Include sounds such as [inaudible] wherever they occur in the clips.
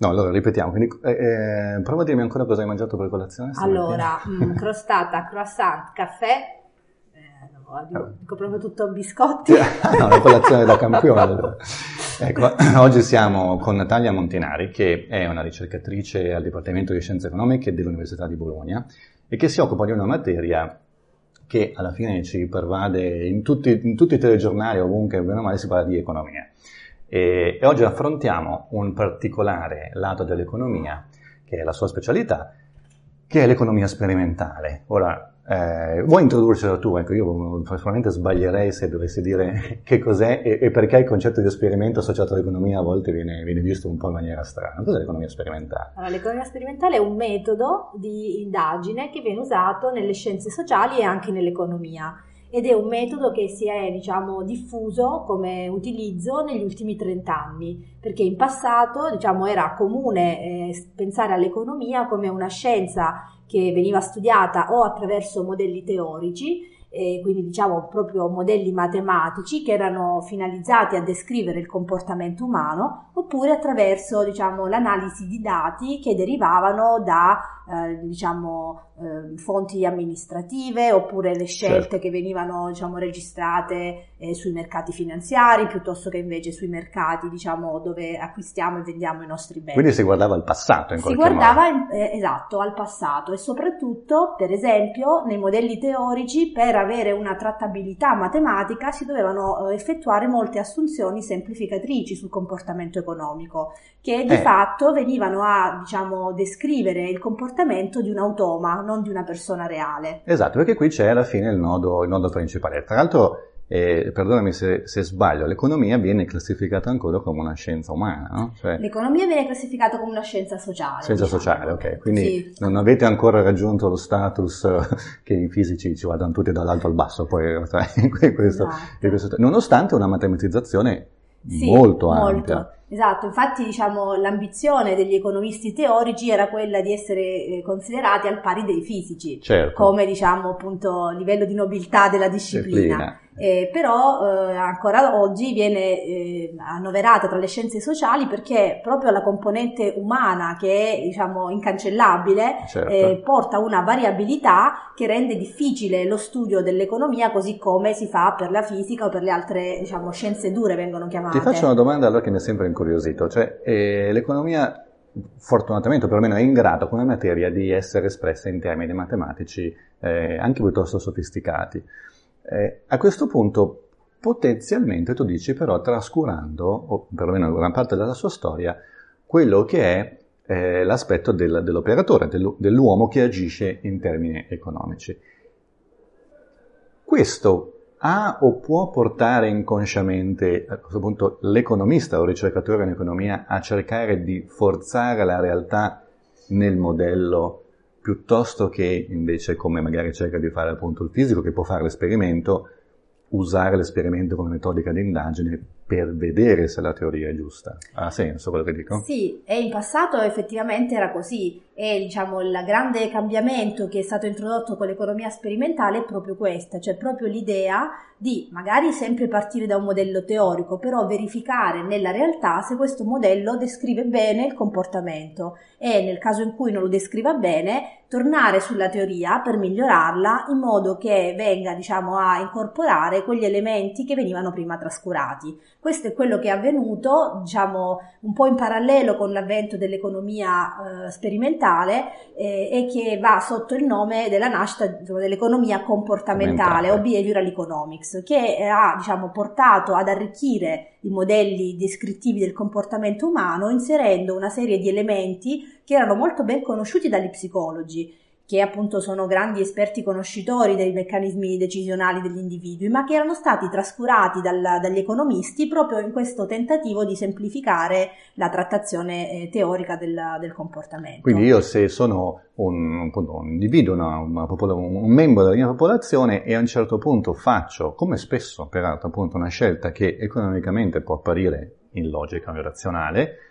No, allora ripetiamo, quindi eh, eh, prova a dirmi ancora cosa hai mangiato per colazione. Allora, mh, [laughs] crostata, croissant, caffè, eh, dico, dico proprio tutto biscotti. [laughs] no, la colazione da campione. ecco, [clears throat] oggi siamo con Natalia Montinari, che è una ricercatrice al Dipartimento di Scienze Economiche dell'Università di Bologna e che si occupa di una materia che alla fine ci pervade in tutti, in tutti i telegiornali, ovunque, bene o male, si parla di economia. E, e oggi affrontiamo un particolare lato dell'economia, che è la sua specialità, che è l'economia sperimentale. Ora, eh, vuoi introdurcela tu? Ecco, io probabilmente sbaglierei se dovessi dire [laughs] che cos'è e, e, perché il concetto di esperimento associato all'economia a volte viene, viene, visto un po' in maniera strana. Cos'è l'economia sperimentale? Allora, l'economia sperimentale è un metodo di indagine che viene usato nelle scienze sociali e anche nell'economia ed è un metodo che si è diciamo, diffuso come utilizzo negli ultimi 30 anni, perché in passato diciamo, era comune eh, pensare all'economia come una scienza che veniva studiata o attraverso modelli teorici, eh, quindi diciamo proprio modelli matematici che erano finalizzati a descrivere il comportamento umano, oppure attraverso diciamo, l'analisi di dati che derivavano da eh, diciamo, eh, fonti amministrative oppure le scelte certo. che venivano diciamo, registrate eh, sui mercati finanziari piuttosto che invece sui mercati diciamo, dove acquistiamo e vendiamo i nostri beni. Quindi si guardava al passato in si qualche modo. Si guardava eh, esatto al passato e soprattutto per esempio nei modelli teorici per avere una trattabilità matematica si dovevano eh, effettuare molte assunzioni semplificatrici sul comportamento economico che di eh. fatto venivano a diciamo, descrivere il comportamento comportamento di un automa, non di una persona reale. Esatto, perché qui c'è alla fine il nodo, il nodo principale. Tra l'altro, eh, perdonami se, se, sbaglio, l'economia viene classificata ancora come una scienza umana, no? Cioè, l'economia viene classificata come una scienza sociale. Scienza diciamo. sociale, ok. Quindi sì. non avete ancora raggiunto lo status che i fisici ci vadano tutti dall'alto al basso, poi in [laughs] questo, esatto. in questo, nonostante una matematizzazione sì, molto ampia. Molto. Esatto, infatti diciamo, l'ambizione degli economisti teorici era quella di essere eh, considerati al pari dei fisici, certo. come diciamo appunto livello di nobiltà della disciplina. disciplina eh, però eh, ancora oggi viene eh, annoverata tra le scienze sociali perché proprio la componente umana che è diciamo incancellabile certo. Eh, porta una variabilità che rende difficile lo studio dell'economia così come si fa per la fisica o per le altre diciamo, scienze dure vengono chiamate. Ti faccio una domanda allora che mi ha sempre incuriosito, cioè eh, l'economia fortunatamente o perlomeno è in grado come materia di essere espressa in termini matematici eh, anche piuttosto sofisticati. Eh, a questo punto potenzialmente tu dici però trascurando, o perlomeno gran parte della sua storia, quello che è eh, l'aspetto del, dell'operatore, dell'u- dell'uomo che agisce in termini economici. Questo ha o può portare inconsciamente a questo punto l'economista o il ricercatore in economia a cercare di forzare la realtà nel modello piuttosto che invece come magari cerca di fare appunto il fisico che può fare l'esperimento, usare l'esperimento come metodica di indagine per vedere se la teoria è giusta. Ha senso quello che dico? Sì, e in passato effettivamente era così e diciamo il grande cambiamento che è stato introdotto con l'economia sperimentale è proprio questo, cioè proprio l'idea di magari sempre partire da un modello teorico, però verificare nella realtà se questo modello descrive bene il comportamento e nel caso in cui non lo descriva bene, tornare sulla teoria per migliorarla in modo che venga, diciamo, a incorporare quegli elementi che venivano prima trascurati. Questo è quello che è avvenuto, diciamo, un po' in parallelo con l'avvento dell'economia eh, sperimentale eh, e che va sotto il nome della nascita dell'economia comportamentale o behavioral economics, che ha, diciamo, portato ad arricchire i modelli descrittivi del comportamento umano inserendo una serie di elementi che erano molto ben conosciuti dagli psicologi che appunto sono grandi esperti conoscitori dei meccanismi decisionali degli individui, ma che erano stati trascurati dal, dagli economisti proprio in questo tentativo di semplificare la trattazione eh, teorica del, del, comportamento. Quindi io se sono un, un individuo, una, una popol- un membro della mia popolazione e a un certo punto faccio, come spesso peraltro appunto, una scelta che economicamente può apparire illogica o irrazionale,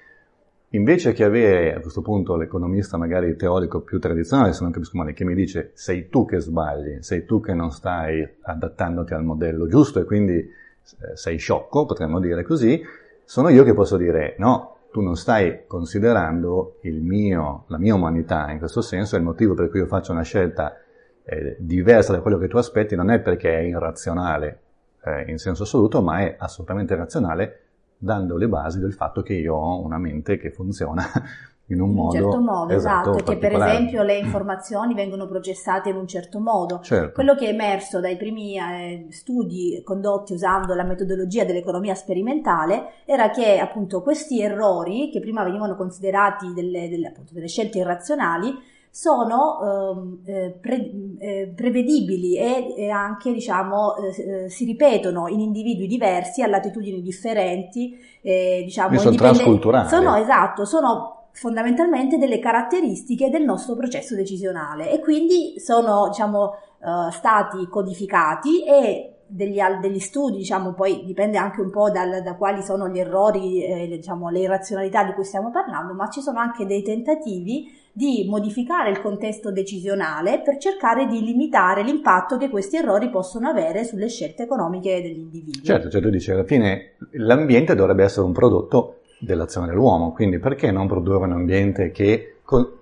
Invece che avere a questo punto l'economista magari teorico più tradizionale, se non capisco male, che mi dice sei tu che sbagli, sei tu che non stai adattandoti al modello giusto e quindi eh, sei sciocco, potremmo dire così, sono io che posso dire no, tu non stai considerando mio, la mia umanità in questo senso, è il motivo per cui io faccio una scelta eh, diversa da quello che tu aspetti, non è perché è irrazionale eh, in senso assoluto, ma è assolutamente razionale dando le basi del fatto che io ho una mente che funziona [laughs] in un, modo, in un certo modo, esatto, esatto che per esempio le [clears throat] informazioni vengono processate in un certo modo. Certo. Quello che è emerso dai primi eh, studi condotti usando la metodologia dell'economia sperimentale era che appunto questi errori, che prima venivano considerati delle, delle, appunto, delle scelte irrazionali, sono ehm, eh, pre, eh, prevedibili e, e, anche diciamo eh, eh si ripetono in individui diversi a latitudini differenti eh, diciamo sono transculturali. Sono esatto sono fondamentalmente delle caratteristiche del nostro processo decisionale e quindi sono diciamo, uh, stati codificati e degli, degli, studi, diciamo, poi dipende anche un po' dal, da quali sono gli errori, eh, diciamo, le irrazionalità di cui stiamo parlando, ma ci sono anche dei tentativi di modificare il contesto decisionale per cercare di limitare l'impatto che questi errori possono avere sulle scelte economiche degli individui. Certo, cioè tu dici alla fine l'ambiente dovrebbe essere un prodotto dell'azione dell'uomo, quindi perché non produrre un ambiente che,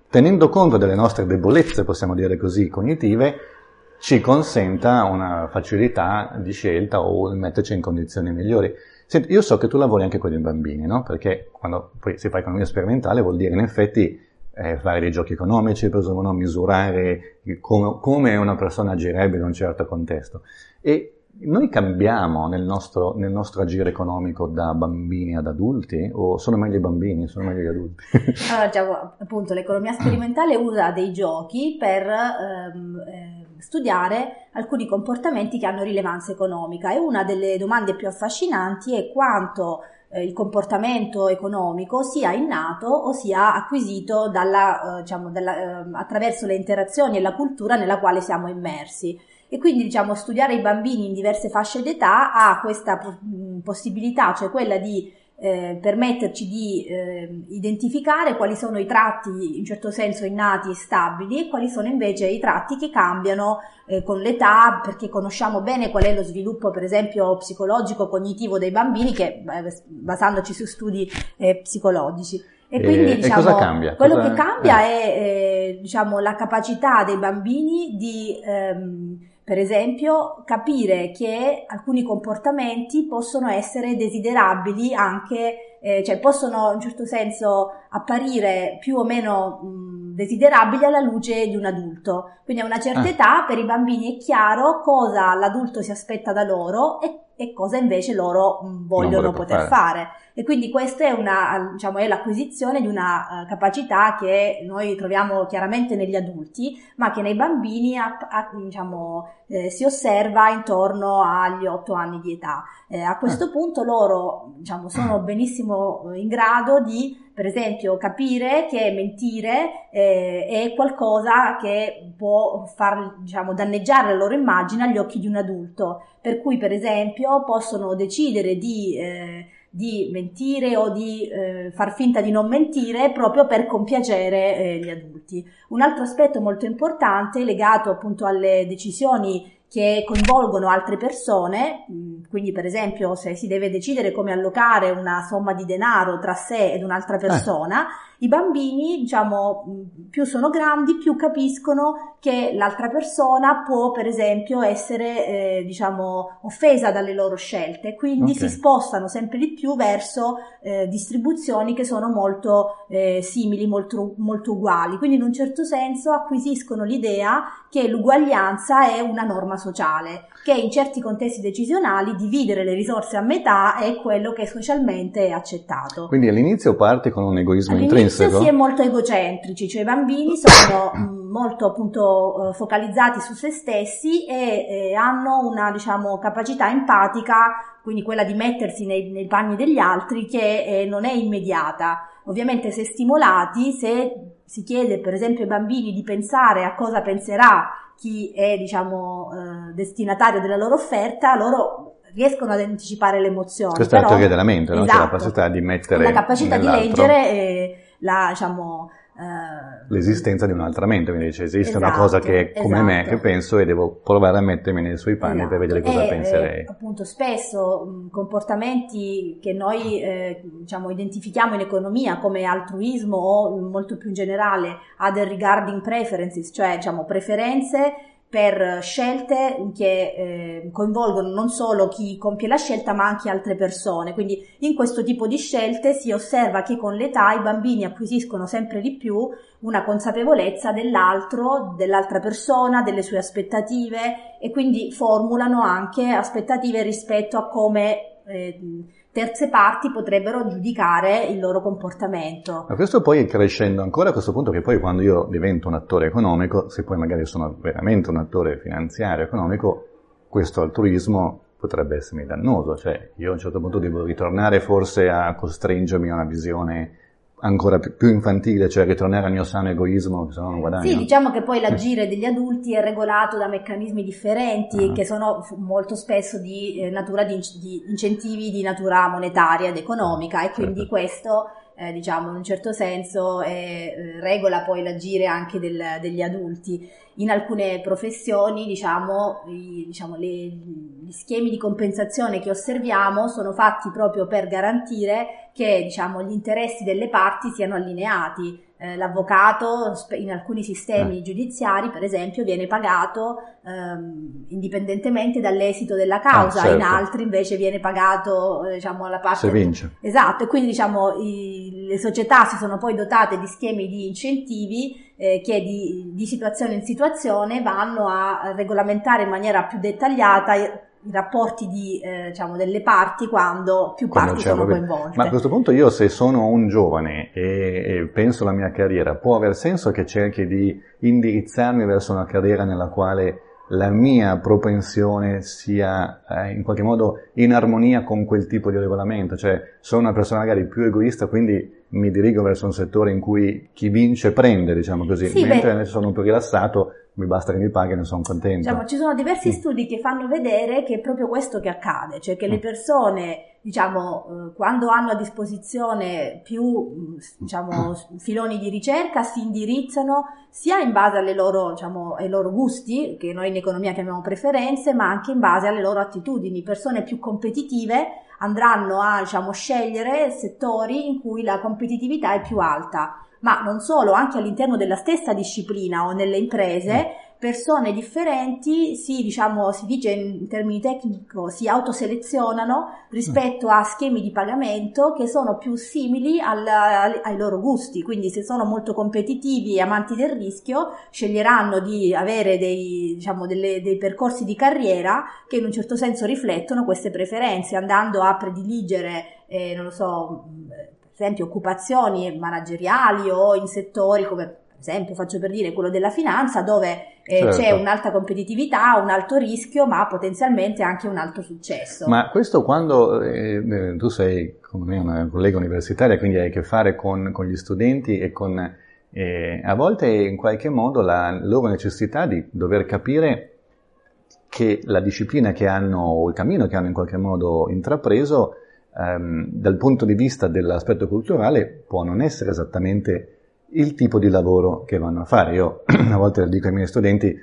tenendo conto delle nostre debolezze, possiamo dire così, cognitive, ci consenta una facilità di scelta o metterci in condizioni migliori. Senti, io so che tu lavori anche con i bambini, no? Perché quando poi si fa economia sperimentale vuol dire in effetti eh, fare dei giochi economici, presumono misurare come, come una persona agirebbe in un certo contesto. E noi cambiamo nel nostro, nel nostro, agire economico da bambini ad adulti o sono meglio i bambini, sono meglio gli adulti? [laughs] allora, diciamo, appunto, l'economia [clears throat] sperimentale usa dei giochi per ehm, eh, studiare alcuni comportamenti che hanno rilevanza economica e una delle domande più affascinanti è quanto eh, il comportamento economico sia innato o sia acquisito dalla, eh, diciamo, dalla, ehm, attraverso le interazioni e la cultura nella quale siamo immersi. E quindi diciamo studiare i bambini in diverse fasce d'età ha questa possibilità, cioè quella di eh, permetterci di eh, identificare quali sono i tratti in certo senso innati e stabili e quali sono invece i tratti che cambiano eh, con l'età perché conosciamo bene qual è lo sviluppo per esempio psicologico cognitivo dei bambini che basandoci su studi eh, psicologici e quindi e, diciamo, e cosa cambia? quello cosa... che cambia eh. è eh, diciamo, la capacità dei bambini di ehm, per esempio, capire che alcuni comportamenti possono essere desiderabili anche, eh, cioè possono in un certo senso apparire più o meno mh, desiderabili alla luce di un adulto. Quindi a una certa ah. età per i bambini è chiaro cosa l'adulto si aspetta da loro e, e cosa invece loro vogliono poter fare. fare. E quindi questa è, una, diciamo, è l'acquisizione di una uh, capacità che noi troviamo chiaramente negli adulti, ma che nei bambini a, a, diciamo, eh, si osserva intorno agli 8 anni di età. Eh, a questo punto loro diciamo, sono benissimo in grado di per esempio capire che mentire eh, è qualcosa che può far diciamo, danneggiare la loro immagine agli occhi di un adulto, per cui per esempio possono decidere di eh, di mentire o di eh, far finta di non mentire proprio per compiacere eh, gli adulti. Un altro aspetto molto importante legato appunto alle decisioni che coinvolgono altre persone, quindi per esempio se si deve decidere come allocare una somma di denaro tra sé ed un'altra eh. persona, eh i bambini, diciamo, più sono grandi, più capiscono che l'altra persona può, per esempio, essere, eh, diciamo, offesa dalle loro scelte, quindi okay. si spostano sempre di più verso eh, distribuzioni che sono molto eh, simili, molto, molto uguali. Quindi in un certo senso acquisiscono l'idea che l'uguaglianza è una norma sociale, che in certi contesti decisionali dividere le risorse a metà è quello che socialmente è accettato. Quindi all'inizio parte con un egoismo all'inizio intrinseco? si è molto egocentrici, cioè i bambini sono [coughs] mm, molto appunto eh, focalizzati su se stessi e, e hanno una diciamo capacità empatica, quindi quella di mettersi nei, nei panni degli altri che eh, non è immediata. Ovviamente se stimolati, se si chiede per esempio ai bambini di pensare a cosa penserà chi è diciamo eh, destinatario della loro offerta, loro riescono ad anticipare le emozioni. Questa però, è la teoria della mente, no? esatto, C'è la capacità di mettere la capacità di leggere eh, la, diciamo, Uh, l'esistenza di un'altra mente, quindi dice esiste esatto, una cosa che è come esatto. me, che penso e devo provare a mettermi nei suoi panni esatto. per vedere cosa e, penserei. Eh, appunto, spesso comportamenti che noi eh, diciamo, identifichiamo in economia come altruismo o molto più in generale other regarding preferences, cioè diciamo preferenze per scelte che eh, coinvolgono non solo chi compie la scelta ma anche altre persone. Quindi in questo tipo di scelte si osserva che con l'età i bambini acquisiscono sempre di più una consapevolezza dell'altro, dell'altra persona, delle sue aspettative e quindi formulano anche aspettative rispetto a come eh, terze parti potrebbero giudicare il loro comportamento. Ma questo poi crescendo ancora a questo punto che poi quando io divento un attore economico, se poi magari sono veramente un attore finanziario economico, questo altruismo potrebbe essermi dannoso, cioè io a un certo punto devo ritornare forse a costringermi a una visione ancora più infantile, cioè ritornare al mio sano egoismo, se no non guadagno. Sì, diciamo che poi l'agire degli adulti è regolato da meccanismi differenti uh-huh. che sono molto spesso di eh, natura di, di, incentivi di natura monetaria ed economica e quindi certo. questo eh, diciamo in un certo senso eh, regola poi l'agire anche del, degli adulti. In alcune professioni diciamo, i, diciamo le, gli schemi di compensazione che osserviamo sono fatti proprio per garantire che diciamo, gli interessi delle parti siano allineati eh, l'avvocato in alcuni sistemi eh. giudiziari, per esempio, viene pagato ehm, indipendentemente dall'esito della causa, ah, certo. in altri invece viene pagato eh, diciamo alla parte... Se vince. Esatto, e quindi diciamo i, le società si sono poi dotate di schemi di incentivi eh, che di, di situazione in situazione vanno a regolamentare in maniera più dettagliata i rapporti di, eh, diciamo, delle parti quando più quando parti sono coinvolte. Ma a questo punto io se sono un giovane e, e, penso alla mia carriera, può aver senso che cerchi di indirizzarmi verso una carriera nella quale la mia propensione sia eh, in qualche modo in armonia con quel tipo di regolamento, cioè sono una persona magari più egoista, quindi mi dirigo verso un settore in cui chi vince prende, diciamo così, sì, mentre beh, sono più rilassato mi basta che mi paghi e ne sono contento. Diciamo, ci sono diversi studi che fanno vedere che è proprio questo che accade, cioè che le mm. persone, diciamo, eh, quando hanno a disposizione più, mm, diciamo, filoni di ricerca, si indirizzano sia in base alle loro, diciamo, ai loro gusti, che noi in economia chiamiamo preferenze, ma anche in base alle loro attitudini. Persone più competitive andranno a, diciamo, scegliere settori in cui la competitività è più alta. Ma non solo, anche all'interno della stessa disciplina o nelle imprese, persone differenti si, diciamo, si dice in termini tecnici, si autoselezionano rispetto a schemi di pagamento che sono più simili al, ai loro gusti. Quindi se sono molto competitivi e amanti del rischio, sceglieranno di avere dei, diciamo, delle, dei percorsi di carriera che in un certo senso riflettono queste preferenze, andando a prediligere, eh, non lo so, esempio occupazioni manageriali o in settori come per esempio faccio per dire quello della finanza dove eh, certo. c'è un'alta competitività, un alto rischio ma potenzialmente anche un alto successo. Ma questo quando eh, eh tu sei come me una collega universitaria quindi hai a che fare con, con gli studenti e con eh, a volte in qualche modo la loro necessità di dover capire che la disciplina che hanno o il cammino che hanno in qualche modo intrapreso ehm, dal punto di vista dell'aspetto culturale può non essere esattamente il tipo di lavoro che vanno a fare. Io [clears throat] a volte dico ai miei studenti,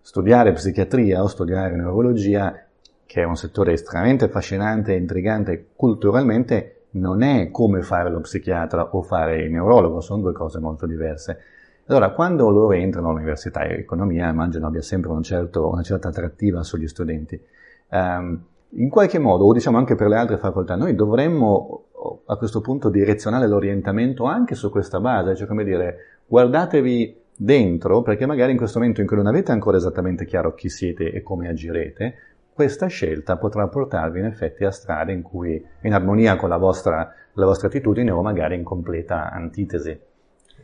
studiare psichiatria o studiare neurologia, che è un settore estremamente affascinante e intrigante culturalmente, non è come fare lo psichiatra o fare il neurologo, sono due cose molto diverse. Allora, quando loro entrano all'università, economia immagino abbia sempre un certo, una certa attrattiva sugli studenti. Um, in qualche modo, o diciamo anche per le altre facoltà, noi dovremmo a questo punto direzionare l'orientamento anche su questa base, cioè come dire, guardatevi dentro, perché magari in questo momento in cui non avete ancora esattamente chiaro chi siete e come agirete, questa scelta potrà portarvi in effetti a strade in cui, in armonia con la vostra, la vostra attitudine o magari in completa antitesi.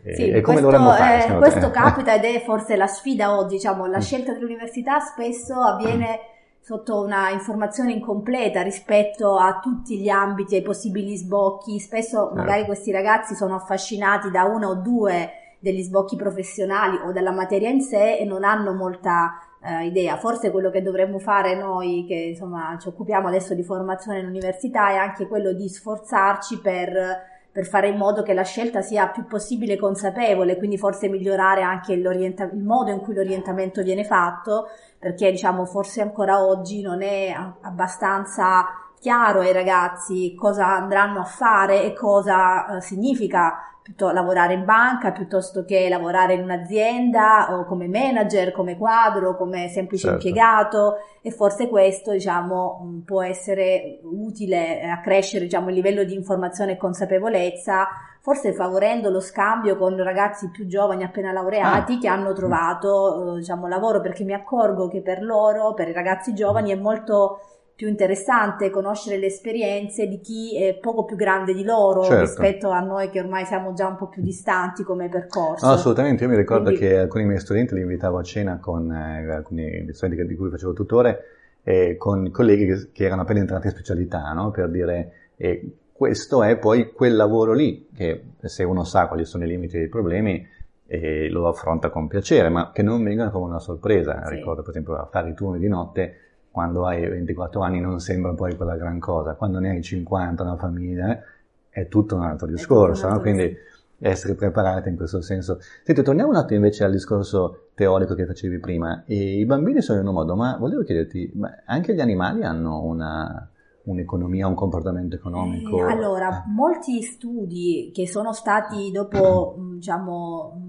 Sì, e come questo, dovremmo fare? Eh, questo capita ed è forse la sfida oggi, diciamo, la scelta dell'università spesso avviene sotto una informazione incompleta rispetto a tutti gli ambiti, ai possibili sbocchi. Spesso magari questi ragazzi sono affascinati da uno o due degli sbocchi professionali o dalla materia in sé e non hanno molta uh, idea. Forse quello che dovremmo fare noi che insomma ci occupiamo adesso di formazione in università è anche quello di sforzarci per per fare in modo che la scelta sia più possibile consapevole, quindi forse migliorare anche il modo in cui l'orientamento viene fatto, perché diciamo forse ancora oggi non è abbastanza chiaro ai ragazzi cosa andranno a fare e cosa eh, significa lavorare in banca piuttosto che lavorare in un'azienda o come manager, come quadro, come semplice certo. impiegato e forse questo diciamo mm, può essere utile a crescere diciamo, il livello di informazione e consapevolezza forse favorendo lo scambio con ragazzi più giovani appena laureati ah. che hanno trovato eh, diciamo, lavoro perché mi accorgo che per loro, per i ragazzi giovani è molto più interessante conoscere le esperienze di chi è poco più grande di loro certo. rispetto a noi che ormai siamo già un po' più distanti come percorso. No, assolutamente, io mi ricordo Quindi... che alcuni miei studenti li invitavo a cena con eh, alcuni studenti di cui facevo tutore e con colleghi che, che, erano appena entrati in specialità, no? per dire eh, questo è poi quel lavoro lì che se uno sa quali sono i limiti e i problemi eh, lo affronta con piacere, ma che non vengano come una sorpresa. Sì. Ricordo per esempio a fare i turni di notte quando hai 24 anni non sembra poi quella gran cosa, quando ne hai 50, una famiglia, è tutto un altro discorso, no? quindi essere preparati in questo senso. Senti, torniamo un attimo invece al discorso teorico che facevi prima. E I bambini sono in un modo, ma volevo chiederti, ma anche gli animali hanno una, un'economia, un comportamento economico? Eh, allora, molti studi che sono stati dopo, [clears throat] diciamo,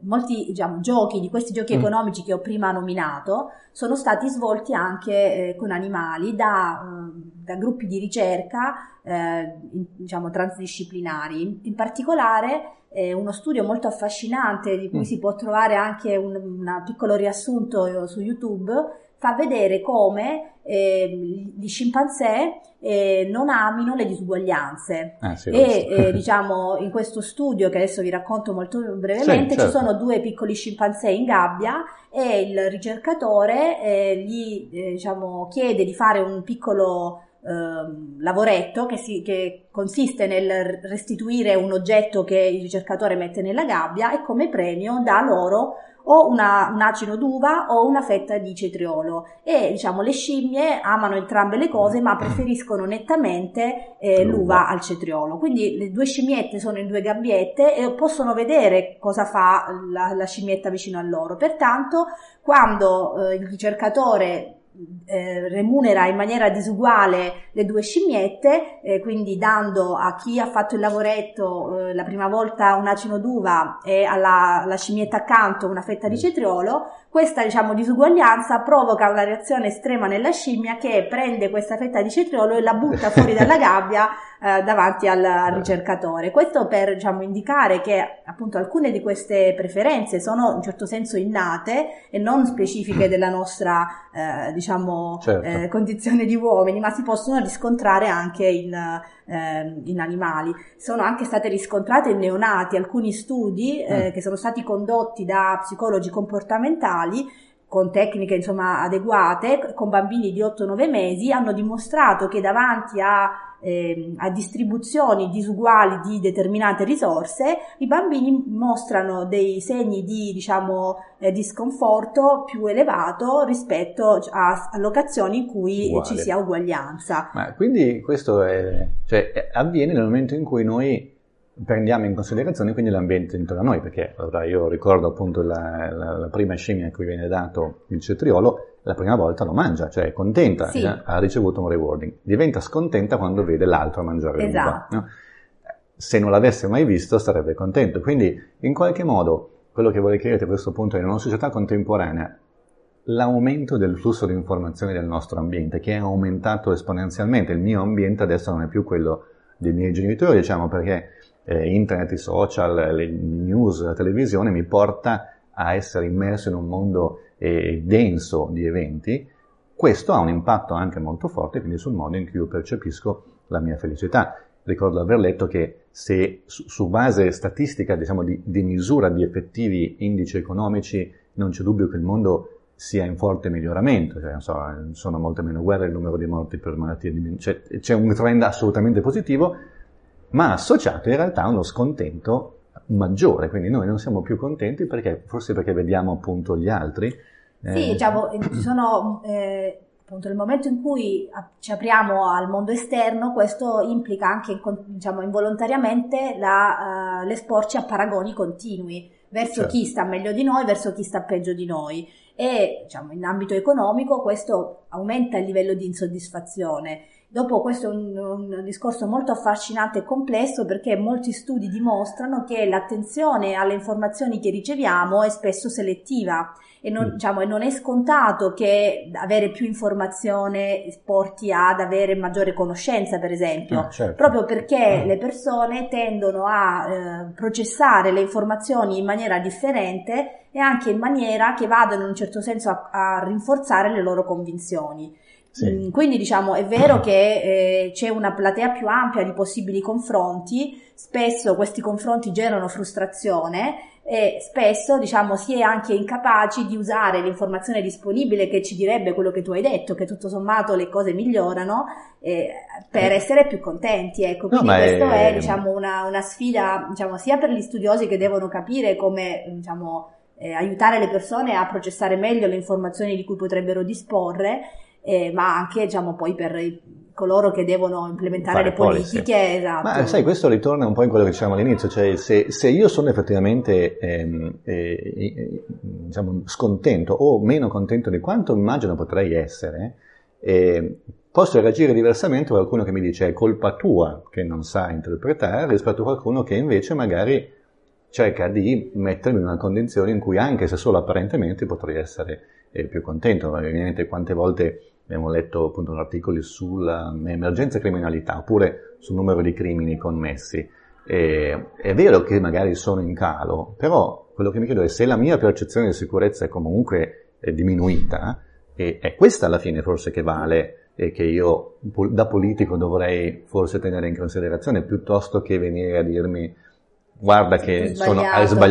molti diciamo, giochi, di questi giochi mm. economici che ho prima nominato, sono stati svolti anche eh, con animali da, eh, da, gruppi di ricerca eh, diciamo, transdisciplinari. In particolare eh, uno studio molto affascinante di cui mm. si può trovare anche un, un piccolo riassunto su YouTube fa vedere come eh, gli scimpanzé eh, non amino le disuguaglianze ah, sì, e eh, diciamo in questo studio che adesso vi racconto molto brevemente sì, certo. ci sono due piccoli scimpanzé in gabbia e il ricercatore eh, gli eh, diciamo, chiede di fare un piccolo ehm, lavoretto che, si, che, consiste nel restituire un oggetto che il ricercatore mette nella gabbia e come premio dà loro o una, un acino d'uva o una fetta di cetriolo. E diciamo le scimmie amano entrambe le cose ma preferiscono nettamente eh, l'uva al cetriolo. Quindi le due scimmiette sono in due gabbiette e possono vedere cosa fa la, la scimmietta vicino a loro. Pertanto quando eh, il ricercatore eh, remunera in maniera disuguale le due scimmiette, eh, quindi dando a chi ha fatto il lavoretto eh, la prima volta un acino d'uva e alla, alla, scimmietta accanto una fetta di cetriolo, questa diciamo, disuguaglianza provoca una reazione estrema nella scimmia che prende questa fetta di cetriolo e la butta fuori [laughs] dalla gabbia eh, davanti al, al, ricercatore. Questo per diciamo, indicare che appunto alcune di queste preferenze sono in un certo senso innate e non specifiche [clears throat] della nostra eh, diciamo, certo. eh, condizione di uomini, ma si possono riscontrare anche in, eh, in, animali. Sono anche state riscontrate in neonati alcuni studi eh, mm. che sono stati condotti da psicologi comportamentali con tecniche insomma adeguate, con bambini di 8-9 mesi, hanno dimostrato che davanti a, eh, a, distribuzioni disuguali di determinate risorse, i bambini mostrano dei segni di diciamo, eh, disconforto più elevato rispetto a, a locazioni in cui Uguale. ci sia uguaglianza. Ma quindi questo è, cioè, avviene nel momento in cui noi prendiamo in considerazione quindi l'ambiente intorno a noi, perché allora, io ricordo appunto la, la, la, prima scimmia a cui viene dato il cetriolo, la prima volta lo mangia, cioè è contenta, sì. eh, ha ricevuto un rewarding, diventa scontenta quando vede l'altro mangiare esatto. l'uva. No? Se non l'avesse mai visto sarebbe contento, quindi in qualche modo quello che vorrei chiederti a questo punto è in una società contemporanea l'aumento del flusso di informazioni del nostro ambiente, che è aumentato esponenzialmente, il mio ambiente adesso non è più quello dei miei genitori, diciamo perché eh, internet, i social, le news, la televisione mi porta a essere immerso in un mondo eh, denso di eventi, questo ha un impatto anche molto forte quindi sul modo in cui io percepisco la mia felicità. Ricordo aver letto che se su, base statistica, diciamo di, di, misura di effettivi indici economici, non c'è dubbio che il mondo sia in forte miglioramento, cioè, so, sono molte meno guerre, il numero di morti per malattie, cioè, c'è un trend assolutamente positivo, ma associato in realtà a uno scontento maggiore, quindi noi non siamo più contenti perché forse perché vediamo appunto gli altri. Sì, eh, diciamo, ci sono eh, appunto nel momento in cui ci apriamo al mondo esterno, questo implica anche diciamo, involontariamente la, uh, l'esporci a paragoni continui verso certo. chi sta meglio di noi, verso chi sta peggio di noi e diciamo, in ambito economico questo aumenta il livello di insoddisfazione. Dopo questo è un, un, discorso molto affascinante e complesso perché molti studi dimostrano che l'attenzione alle informazioni che riceviamo è spesso selettiva e non, mm. diciamo, e non è scontato che avere più informazione porti ad avere maggiore conoscenza, per esempio, ah, certo. proprio perché mm. le persone tendono a eh, processare le informazioni in maniera differente e anche in maniera che vadano in un certo senso a, a rinforzare le loro convinzioni. Sì. Mm, quindi diciamo è vero [clears throat] che eh, c'è una platea più ampia di possibili confronti, spesso questi confronti generano frustrazione e spesso diciamo si è anche incapaci di usare l'informazione disponibile che ci direbbe quello che tu hai detto, che tutto sommato le cose migliorano eh, per eh. essere più contenti. Ecco, quindi no, questo è, è diciamo, una, una, sfida diciamo, sia per gli studiosi che devono capire come diciamo, eh, aiutare le persone a processare meglio le informazioni di cui potrebbero disporre eh, ma anche diciamo, poi per coloro che devono implementare Fare le politiche. Esatto. Ma sai, questo ritorna un po' in quello che dicevamo all'inizio, cioè se, se io sono effettivamente ehm, eh, eh, diciamo, scontento o meno contento di quanto immagino potrei essere, eh, posso reagire diversamente a qualcuno che mi dice è colpa tua che non sa interpretare rispetto a qualcuno che invece magari cerca di mettermi in una condizione in cui anche se solo apparentemente potrei essere eh, più contento. Ovviamente quante volte abbiamo letto appunto articoli sull'emergenza criminalità oppure sul numero di crimini commessi. E, è vero che magari sono in calo, però quello che mi chiedo è se la mia percezione di sicurezza è comunque è diminuita, e è questa alla fine forse che vale e che io da politico dovrei forse tenere in considerazione piuttosto che venire a dirmi guarda che sono,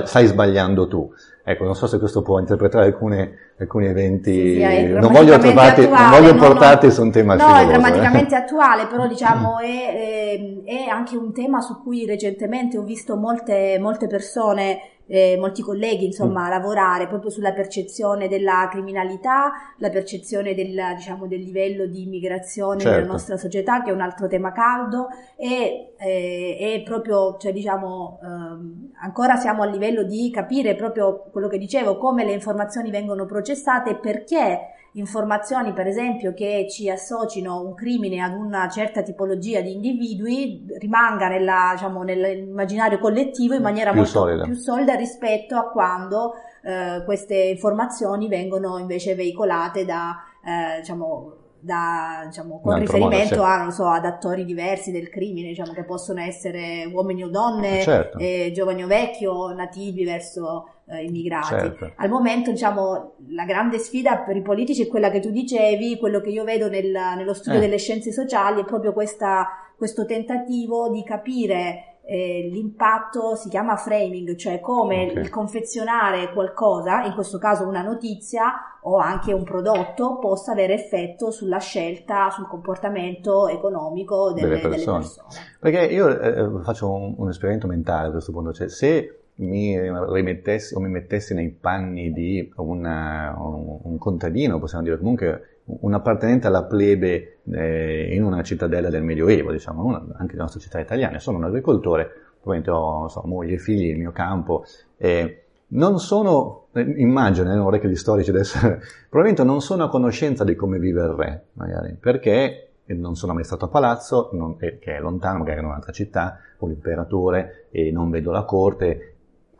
stai sbagliando tu. Ecco, non so se questo può interpretare alcune, alcuni eventi, sì, sì, non voglio, trovati, attuale, non voglio portarti no, su un tema No, filoloso, è drammaticamente eh. attuale, però [clears throat] diciamo è, è, anche un tema su cui recentemente ho visto molte, molte persone eh, molti colleghi insomma mm. lavorare proprio sulla percezione della criminalità, la percezione del, diciamo, del livello di immigrazione certo. nella nostra società che è un altro tema caldo e, eh, proprio cioè, diciamo ehm, ancora siamo a livello di capire proprio quello che dicevo come le informazioni vengono processate e perché informazioni, per esempio, che ci associno un crimine ad una certa tipologia di individui rimanga nella, diciamo, nell'immaginario collettivo in maniera più molto solida. più solida rispetto a quando eh, queste informazioni vengono invece veicolate da, eh, diciamo, da, diciamo, con riferimento modo, a, so, ad attori diversi del crimine, diciamo, che possono essere uomini o donne, certo. eh, giovani o vecchi o nativi verso eh, immigrati. Certo. Al momento, diciamo, la grande sfida per i politici è quella che tu dicevi, quello che io vedo nel, nello studio eh. delle scienze sociali, è proprio questa, questo tentativo di capire eh, l'impatto si chiama framing, cioè come okay. il confezionare qualcosa, in questo caso una notizia o anche un prodotto, possa avere effetto sulla scelta, sul comportamento economico delle, delle, persone. Delle persone. Perché io eh, faccio un, un, esperimento mentale a questo punto, cioè se mi rimettessi o mi mettessi nei panni di una, un, un contadino, possiamo dire comunque un appartenente alla plebe eh, in una cittadella del Medioevo, diciamo, una, anche nelle nostre città italiane. Sono un agricoltore, probabilmente ho so, moglie e figli, il mio campo. Eh, non sono, eh, immagino, non vorrei che gli storici adesso, [laughs] probabilmente non sono a conoscenza di come vive il re, magari, perché non sono mai stato a palazzo, non, eh, che è lontano, magari in un'altra città, o l'imperatore, e non vedo la corte,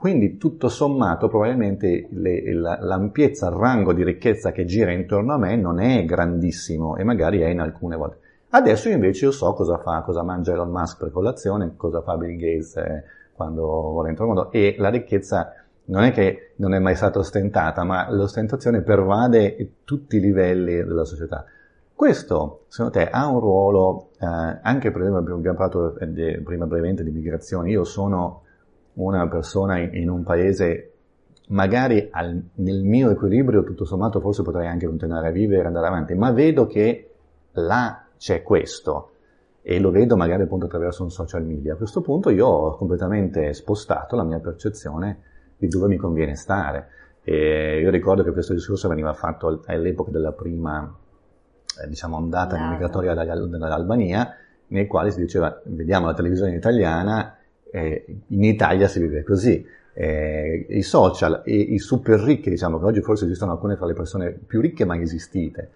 quindi tutto sommato probabilmente le, la, l'ampiezza, il rango di ricchezza che gira intorno a me non è grandissimo e magari è in alcune volte. Adesso invece io so cosa fa, cosa mangia Elon Musk per colazione, cosa fa Bill Gates eh, quando vuole entrare nel mondo e la ricchezza non è che non è mai stata ostentata, ma l'ostentazione pervade tutti i livelli della società. Questo, secondo te, ha un ruolo, eh, anche per esempio abbiamo parlato eh, prima brevemente di migrazioni, io sono una persona in, in un paese, magari al, nel mio equilibrio, tutto sommato, forse potrei anche continuare a vivere e andare avanti, ma vedo che là c'è questo e lo vedo magari appunto attraverso un social media. A questo punto io ho completamente spostato la mia percezione di dove mi conviene stare. E io ricordo che questo discorso veniva fatto all'epoca della prima eh, diciamo, ondata migratoria dall'Albania, nei quali si diceva, vediamo la televisione italiana, eh, in Italia si vive così. Eh, I social e i super ricchi, diciamo che oggi forse esistono alcune fra le persone più ricche mai esistite,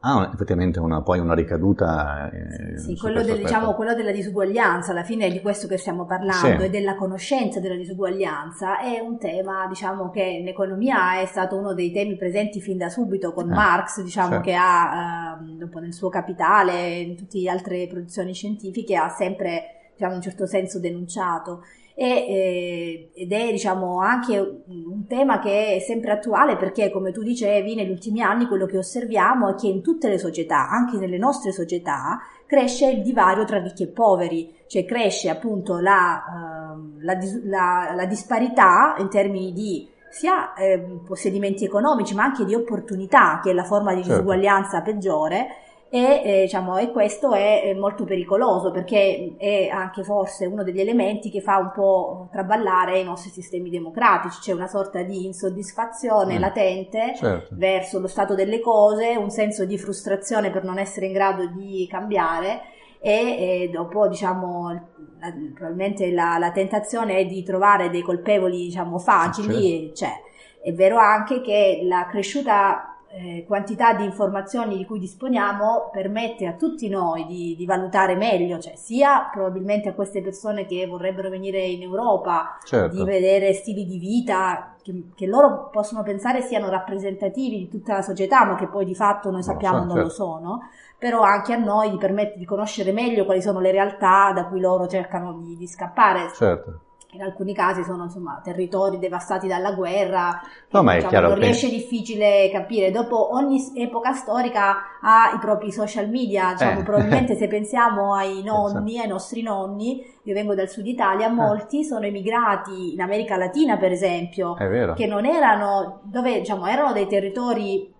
ha effettivamente una, poi una ricaduta. Eh, sì, quello, del, diciamo, quello, della disuguaglianza, alla fine è di questo che stiamo parlando, sì. e della conoscenza della disuguaglianza, è un tema diciamo, che in economia è stato uno dei temi presenti fin da subito con eh, Marx, diciamo, sì. che ha eh, dopo nel suo capitale in tutte le altre produzioni scientifiche ha sempre diciamo, in un certo senso denunciato e, eh, ed è diciamo anche un tema che è sempre attuale perché come tu dicevi negli ultimi anni quello che osserviamo è che in tutte le società, anche nelle nostre società, cresce il divario tra ricchi e poveri, cioè cresce appunto la, uh, la, la, la disparità in termini di sia eh, possedimenti economici ma anche di opportunità, che è la forma di certo. disuguaglianza peggiore, e, eh, diciamo, e questo è, è, molto pericoloso perché è anche forse uno degli elementi che fa un po' traballare i nostri sistemi democratici, c'è una sorta di insoddisfazione mm. latente certo. verso lo stato delle cose, un senso di frustrazione per non essere in grado di cambiare e, e dopo diciamo la, probabilmente la, la, tentazione è di trovare dei colpevoli diciamo facili, certo. c'è. È vero anche che la cresciuta eh, quantità di informazioni di cui disponiamo permette a tutti noi di, di, valutare meglio, cioè sia probabilmente a queste persone che vorrebbero venire in Europa, certo. di vedere stili di vita che, che, loro possono pensare siano rappresentativi di tutta la società, ma che poi di fatto noi sappiamo non, so, non certo. lo sono, però anche a noi di permette di conoscere meglio quali sono le realtà da cui loro cercano di, di scappare. Certo in alcuni casi sono insomma territori devastati dalla guerra, no, che, diciamo, non riesce difficile capire. Dopo ogni epoca storica ha i propri social media, diciamo, eh. probabilmente se pensiamo ai [laughs] nonni, ai nostri nonni, io vengo dal sud Italia, eh. molti eh. sono emigrati in America Latina per esempio, che non erano, dove diciamo erano dei territori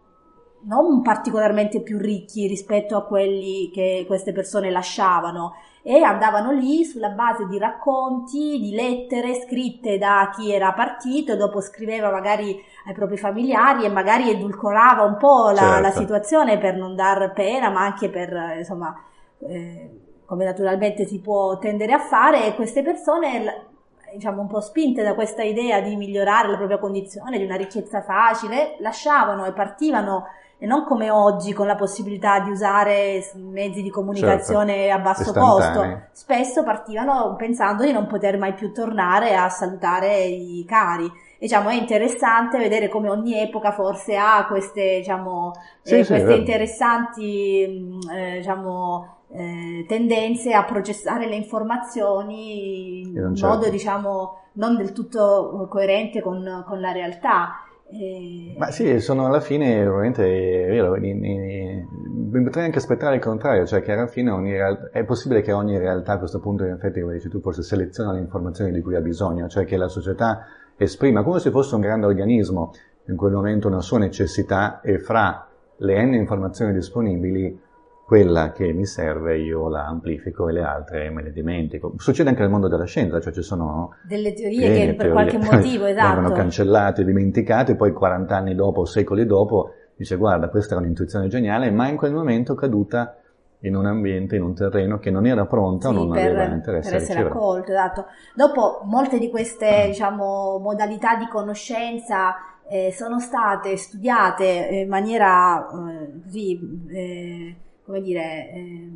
non particolarmente più ricchi rispetto a quelli che queste persone lasciavano e andavano lì sulla base di racconti, di lettere scritte da chi era partito, dopo scriveva magari ai propri familiari e magari edulcorava un po' la, certo. la situazione per non dar pena, ma anche per, insomma, eh, come naturalmente si può tendere a fare, e queste persone diciamo un po' spinte da questa idea di migliorare la propria condizione, di una ricchezza facile, lasciavano e partivano e non come oggi con la possibilità di usare mezzi di comunicazione certo, a basso costo. Spesso partivano pensando di non poter mai più tornare a salutare i cari. Diciamo, è interessante vedere come ogni epoca forse ha queste, diciamo, sì, eh, sì, queste interessanti eh, diciamo, eh, tendenze a processare le informazioni in modo diciamo, non del tutto coerente con, con la realtà. E... Ma sì, sono alla fine veramente è vero, mi potrei anche aspettare il contrario, cioè che alla fine real... è possibile che ogni realtà a questo punto in effetti, come dici tu, forse seleziona le informazioni di cui ha bisogno, cioè che la società esprima come se fosse un grande organismo in quel momento una sua necessità e fra le n informazioni disponibili quella che mi serve io la amplifico e le altre me le dimentico. Succede anche nel mondo della scienza, cioè ci sono delle teorie che per teorie qualche [laughs] motivo esatto. vengono cancellate, dimenticate, poi 40 anni dopo, secoli dopo, dice guarda questa era un'intuizione geniale, ma in quel momento caduta in un ambiente, in un terreno che non era pronta sì, o non per, aveva interesse per essere accolto, esatto. Dopo molte di queste mm. diciamo, modalità di conoscenza eh, sono state studiate in maniera eh, così eh, come dire, eh,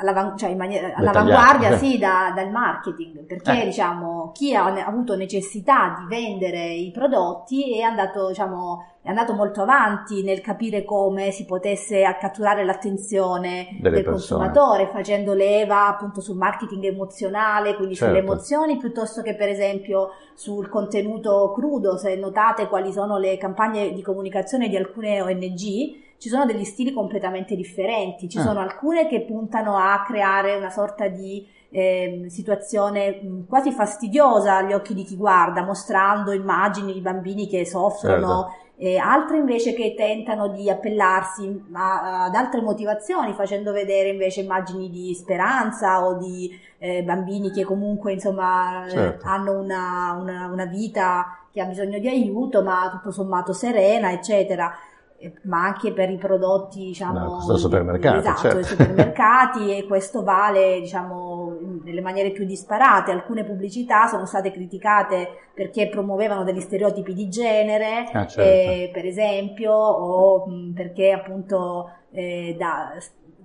all'avan- cioè maniera, all'avanguardia sì, [laughs] da, dal marketing, perché eh. diciamo, chi ha avuto necessità di vendere i prodotti è andato, diciamo, è andato molto avanti nel capire come si potesse catturare l'attenzione Delle del persone. consumatore, facendo leva appunto sul marketing emozionale, quindi certo. sulle emozioni, piuttosto che per esempio sul contenuto crudo, se notate quali sono le campagne di comunicazione di alcune ONG, ci sono degli stili completamente differenti, ci ah. sono alcune che puntano a creare una sorta di eh, situazione quasi fastidiosa agli occhi di chi guarda, mostrando immagini di bambini che soffrono, certo. e altre invece che tentano di appellarsi a, ad altre motivazioni, facendo vedere invece immagini di speranza o di eh, bambini che comunque insomma certo. hanno una, una, una vita che ha bisogno di aiuto, ma tutto sommato serena, eccetera. Ma anche per i prodotti, diciamo, no, supermercati, esatto, certo. supermercati e [laughs] questo vale, diciamo, nelle maniere più disparate. Alcune pubblicità sono state criticate perché promuovevano degli stereotipi di genere, ah, certo. eh, per esempio, o mh, perché appunto eh, da,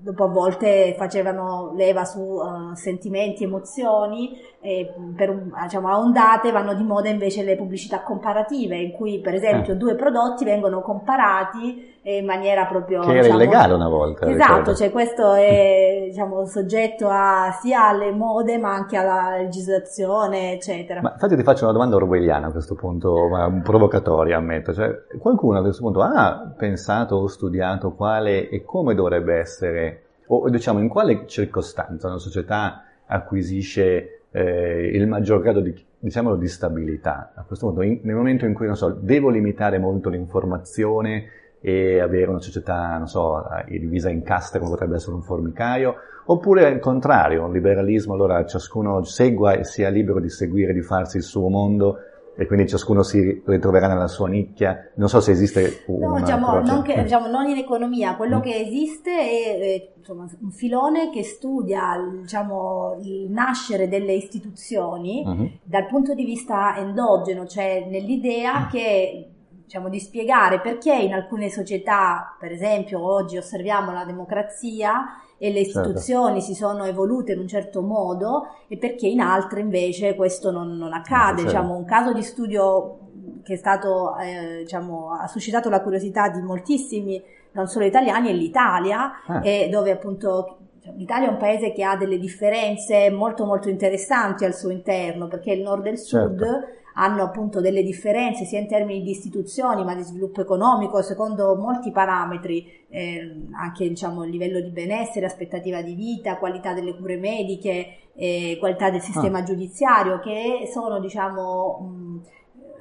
dopo a volte facevano leva su uh, sentimenti, emozioni, e per diciamo, a ondate vanno di moda invece le pubblicità comparative, in cui per esempio eh. due prodotti vengono comparati in maniera proprio... Che era diciamo, illegale una volta. Esatto, ricordo. cioè questo è [laughs] diciamo, soggetto a, sia alle mode ma anche alla legislazione, eccetera. Ma infatti ti faccio una domanda orwelliana a questo punto, ma provocatoria ammetto. Cioè, qualcuno a questo punto ha pensato o studiato quale e come dovrebbe essere, o diciamo in quale circostanza una società acquisisce eh, il maggior grado di, diciamolo, di stabilità? A questo punto, in, nel momento in cui, non so, devo limitare molto l'informazione e avere una società, non so, divisa in caste come potrebbe essere un formicaio, oppure al contrario, un liberalismo, allora ciascuno segua e sia libero di seguire, di farsi il suo mondo e quindi ciascuno si ritroverà nella sua nicchia. Non so se esiste un No, diciamo non, che, diciamo, non, in economia, quello mm. che esiste è, è insomma, un filone che studia diciamo, il nascere delle istituzioni mm-hmm. dal punto di vista endogeno, cioè nell'idea mm. che diciamo, di spiegare perché in alcune società, per esempio oggi osserviamo la democrazia e le certo. istituzioni certo. si sono evolute in un certo modo e perché in altre invece questo non, non accade. Certo. Diciamo, un caso di studio che è stato, eh, diciamo, ha suscitato la curiosità di moltissimi, non solo italiani, è l'Italia, ah. e dove appunto L'Italia è un paese che ha delle differenze molto molto interessanti al suo interno perché il nord e il sud certo hanno appunto delle differenze sia in termini di istituzioni ma di sviluppo economico secondo molti parametri, eh, anche diciamo il livello di benessere, aspettativa di vita, qualità delle cure mediche, eh, qualità del sistema ah. giudiziario che sono diciamo... Mh,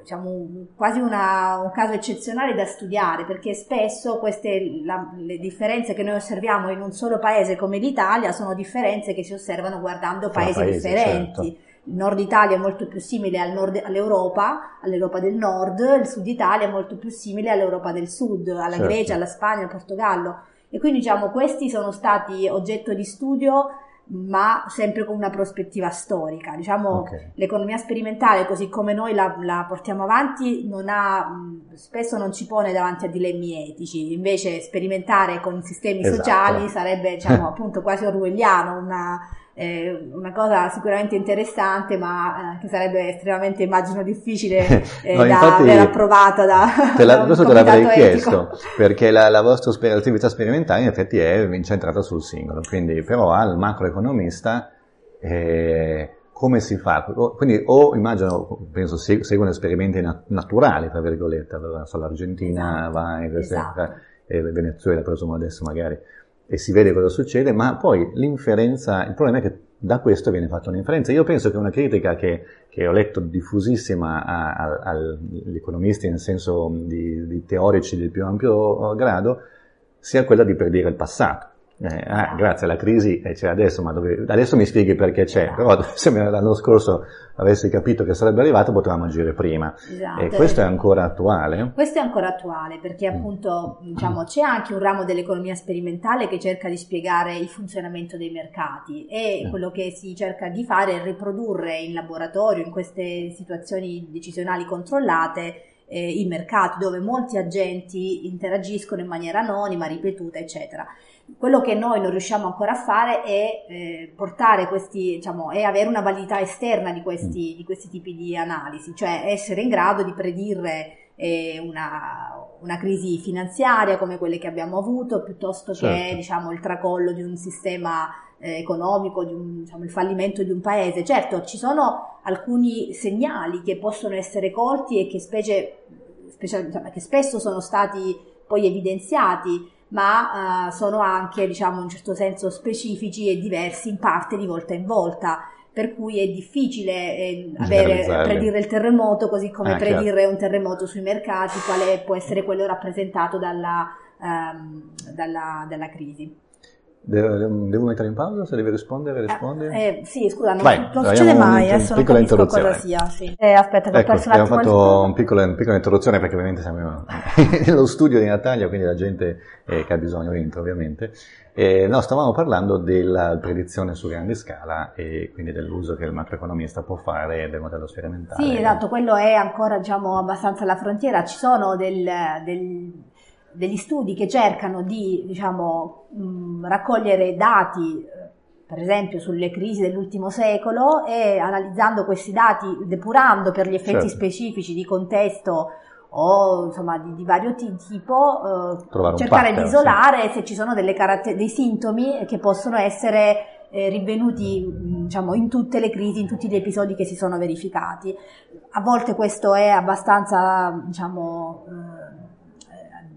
diciamo, quasi una, un caso eccezionale da studiare perché spesso queste la, le differenze che noi osserviamo in un solo paese come l'Italia sono differenze che si osservano guardando paesi, paesi differenti. Certo il nord Italia è molto più simile al nord, all'Europa, all'Europa del nord, il sud Italia è molto più simile all'Europa del sud, alla certo. Grecia, alla Spagna, al Portogallo. E quindi diciamo questi sono stati oggetto di studio ma sempre con una prospettiva storica. Diciamo, okay. l'economia sperimentale, così come noi la, la portiamo avanti, non ha, spesso non ci pone davanti a dilemmi etici. Invece, sperimentare con sistemi esatto. sociali sarebbe, diciamo, [laughs] appunto quasi orwelliano, una, eh, una cosa sicuramente interessante, ma eh, che sarebbe estremamente, immagino, difficile [laughs] eh, no, da aver approvata da. Te la, [laughs] da questo te l'avrei chiesto, perché la, la vostra attività sperimentale in effetti è incentrata sul singolo, quindi però al macroeconomista eh, come si fa? Quindi o immagino, penso, seguono esperimenti nat- naturali, tra virgolette, allora so, l'Argentina esatto. va in esatto. e Venezuela presumo adesso magari e si vede cosa succede, ma poi l'inferenza, il problema è che da questo viene fatta un'inferenza. Io penso che una critica che, che ho letto diffusissima agli economisti nel senso di, di teorici del più ampio grado sia quella di predire il passato. Eh, ah, grazie alla crisi eh, c'è adesso, ma dove, adesso mi spieghi perché c'è, però [laughs] se l'anno scorso avessi capito che sarebbe arrivato potevamo agire prima. Esatto. E questo è ancora attuale? Questo è ancora attuale perché mm. appunto diciamo, c'è anche un ramo dell'economia sperimentale che cerca di spiegare il funzionamento dei mercati e mm. quello che si cerca di fare è riprodurre in laboratorio, in queste situazioni decisionali controllate, eh, i mercati dove molti agenti interagiscono in maniera anonima, ripetuta, eccetera. Quello che noi non riusciamo ancora a fare è eh, portare questi, diciamo, è avere una validità esterna di questi, mm. di questi tipi di analisi, cioè essere in grado di predire eh, una, una, crisi finanziaria come quelle che abbiamo avuto, piuttosto certo. che diciamo, il tracollo di un sistema eh, economico, di un, diciamo, il fallimento di un paese. Certo, ci sono alcuni segnali che possono essere colti e che, specie, specie, diciamo, che spesso sono stati poi evidenziati ma uh, sono anche, diciamo, in un certo senso specifici e diversi in parte di volta in volta. Per cui è difficile eh, avere, predire il terremoto, così come ah, predire chiaro. un terremoto sui mercati, quale può essere quello rappresentato dalla, um, dalla, dalla crisi. Devo, mettere in pausa? Se devi rispondere, rispondi. Eh, eh, sì, scusa, non, Vai, non succede mai, adesso non capisco cosa sia. Sì. Eh, aspetta, che ecco, ho perso abbiamo fatto una piccola, piccola, introduzione perché ovviamente siamo nello [laughs] studio di Natalia, quindi la gente eh, che ha bisogno entra ovviamente. Eh, no, stavamo parlando della predizione su grande scala e quindi dell'uso che il macroeconomista può fare del modello sperimentale. Sì, esatto, quello è ancora diciamo, abbastanza alla frontiera. Ci sono del, del degli studi che cercano di diciamo, mh, raccogliere dati, eh, per esempio sulle crisi dell'ultimo secolo, e analizzando questi dati, depurando per gli effetti certo. specifici di contesto o insomma di, di vario tipo, eh, cercare pattern, di isolare sì. se ci sono caratter- dei sintomi che possono essere eh, rinvenuti diciamo, in tutte le crisi, in tutti gli episodi che si sono verificati. A volte questo è abbastanza diciamo, eh,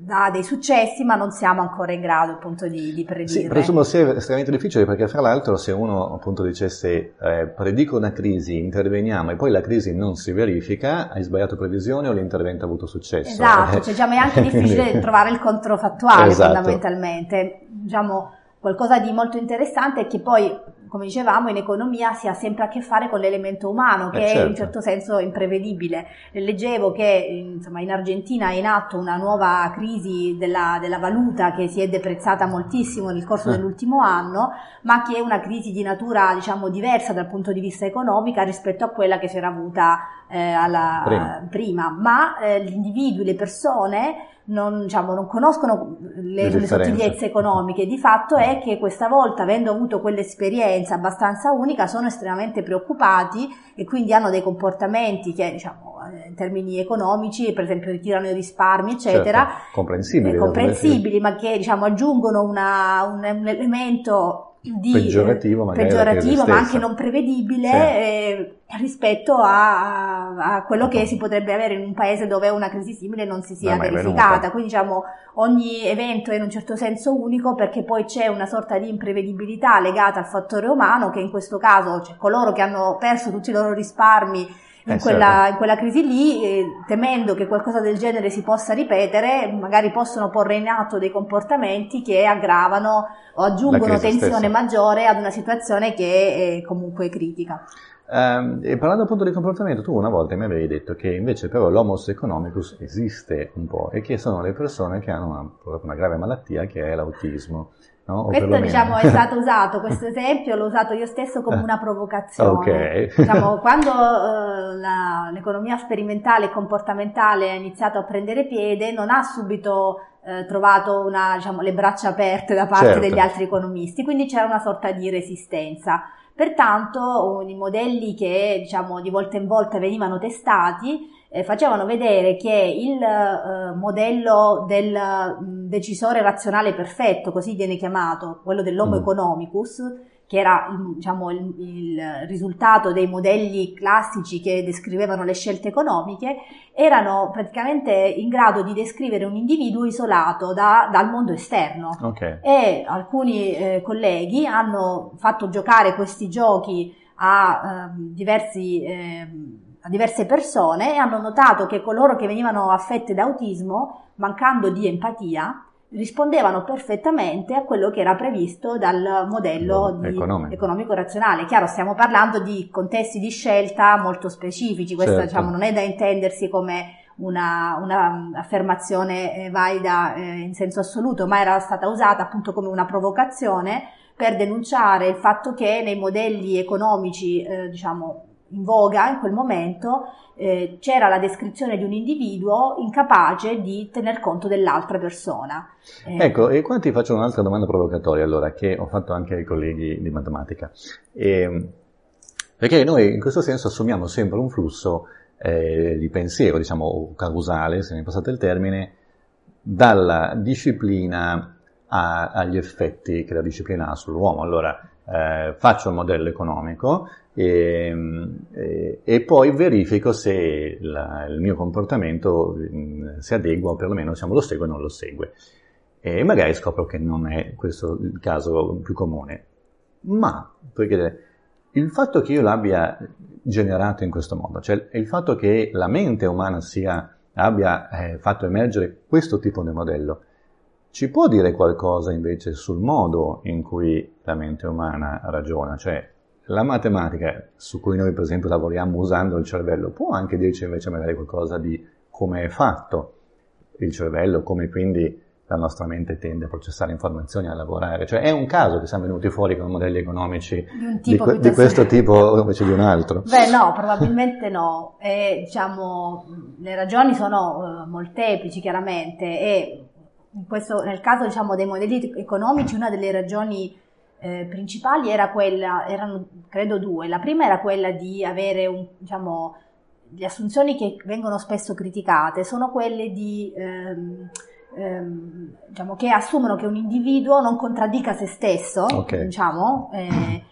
dà dei successi, ma non siamo ancora in grado appunto di, di predire. Sì, presumo sia estremamente difficile perché fra l'altro se uno appunto dicesse eh, predico una crisi, interveniamo e poi la crisi non si verifica, hai sbagliato previsione o l'intervento ha avuto successo? Esatto, cioè diciamo è anche [laughs] difficile trovare il controfattuale esatto. fondamentalmente. Diciamo, qualcosa di molto interessante è che poi come dicevamo, in economia si ha sempre a che fare con l'elemento umano, che eh certo. è in certo. certo senso imprevedibile. Leggevo che insomma, in Argentina è in atto una nuova crisi della, della valuta che si è deprezzata moltissimo nel corso eh. dell'ultimo anno, ma che è una crisi di natura diciamo, diversa dal punto di vista economico rispetto a quella che si era avuta eh, alla, prima. prima. Ma eh, gli individui, le persone, non, diciamo, non conoscono le, le, sottigliezze economiche. Di fatto è che questa volta, avendo avuto quell'esperienza abbastanza unica, sono estremamente preoccupati e quindi hanno dei comportamenti che, diciamo, in termini economici, per esempio ritirano i risparmi, eccetera, certo, comprensibili, eh, comprensibili ma che diciamo, aggiungono una, un, un elemento di, peggiorativo, peggiorativo ma anche non prevedibile sì. eh, rispetto a, a quello che si potrebbe avere in un paese dove una crisi simile non si sia verificata. Quindi diciamo ogni evento è in un certo senso unico perché poi c'è una sorta di imprevedibilità legata al fattore umano che in questo caso cioè, coloro che hanno perso tutti i loro risparmi in, eh, quella, certo. in quella, crisi lì, eh, temendo che qualcosa del genere si possa ripetere, magari possono porre in atto dei comportamenti che aggravano o aggiungono tensione stessa. maggiore ad una situazione che è comunque critica. Um, e parlando appunto di comportamento, tu una volta mi avevi detto che invece però l'homos economicus esiste un po' e che sono le persone che hanno una, una grave malattia che è l'autismo. No? Questo diciamo, è stato [laughs] usato, questo esempio l'ho usato io stesso come una provocazione. Okay. [laughs] Diciamo, quando uh, la, l'economia sperimentale e comportamentale ha iniziato a prendere piede, non ha subito uh, trovato una, diciamo, le braccia aperte da parte certo. degli altri economisti, quindi c'era una sorta di resistenza. Pertanto i modelli che diciamo, di volta in volta venivano testati eh, facevano vedere che il eh, modello del mh, mm, decisore razionale perfetto, così viene chiamato, quello dell'homo mm. economicus, che era diciamo, il, il, risultato dei modelli classici che descrivevano le scelte economiche, erano praticamente in grado di descrivere un individuo isolato da, dal mondo esterno. Okay. E alcuni eh, colleghi hanno fatto giocare questi giochi a eh, diversi... A diverse persone e hanno notato che coloro che venivano affette da autismo, mancando di empatia, rispondevano perfettamente a quello che era previsto dal modello economico. economico razionale. Chiaro, stiamo parlando di contesti di scelta molto specifici, questo certo. diciamo, non è da intendersi come una, una affermazione eh, valida eh, in senso assoluto, ma era stata usata appunto come una provocazione per denunciare il fatto che nei modelli economici, eh, diciamo, in voga in quel momento eh, c'era la descrizione di un individuo incapace di tener conto dell'altra persona. Eh, ecco, e qua ti faccio un'altra domanda provocatoria allora, che ho fatto anche ai colleghi di matematica. E, perché noi in questo senso assumiamo sempre un flusso eh, di pensiero, diciamo causale, se mi passate il termine, dalla disciplina a, agli effetti che la disciplina ha sull'uomo. Allora, eh, faccio il modello economico e, e, e poi verifico se la, il mio comportamento mh, mm, si adegua o perlomeno diciamo, lo segue o non lo segue. E magari scopro che non è questo il caso più comune. Ma, perché il fatto che io l'abbia generato in questo modo, cioè il fatto che la mente umana sia, abbia eh, fatto emergere questo tipo di modello, ci può dire qualcosa invece sul modo in cui la mente umana ragiona? Cioè, la matematica su cui noi per esempio lavoriamo usando il cervello può anche dirci invece magari qualcosa di come è fatto il cervello, come quindi la nostra mente tende a processare informazioni, a lavorare. Cioè è un caso che siamo venuti fuori con modelli economici di, di, di questo tipo invece di un altro? Beh no, probabilmente no. E, diciamo, le ragioni sono uh, molteplici chiaramente e questo, nel caso diciamo, dei modelli economici una delle ragioni eh, principali era quella, erano credo due. La prima era quella di avere un, diciamo, le assunzioni che vengono spesso criticate sono quelle di... Ehm, ehm, diciamo, che assumono che un individuo non contraddica se stesso, okay. diciamo, eh,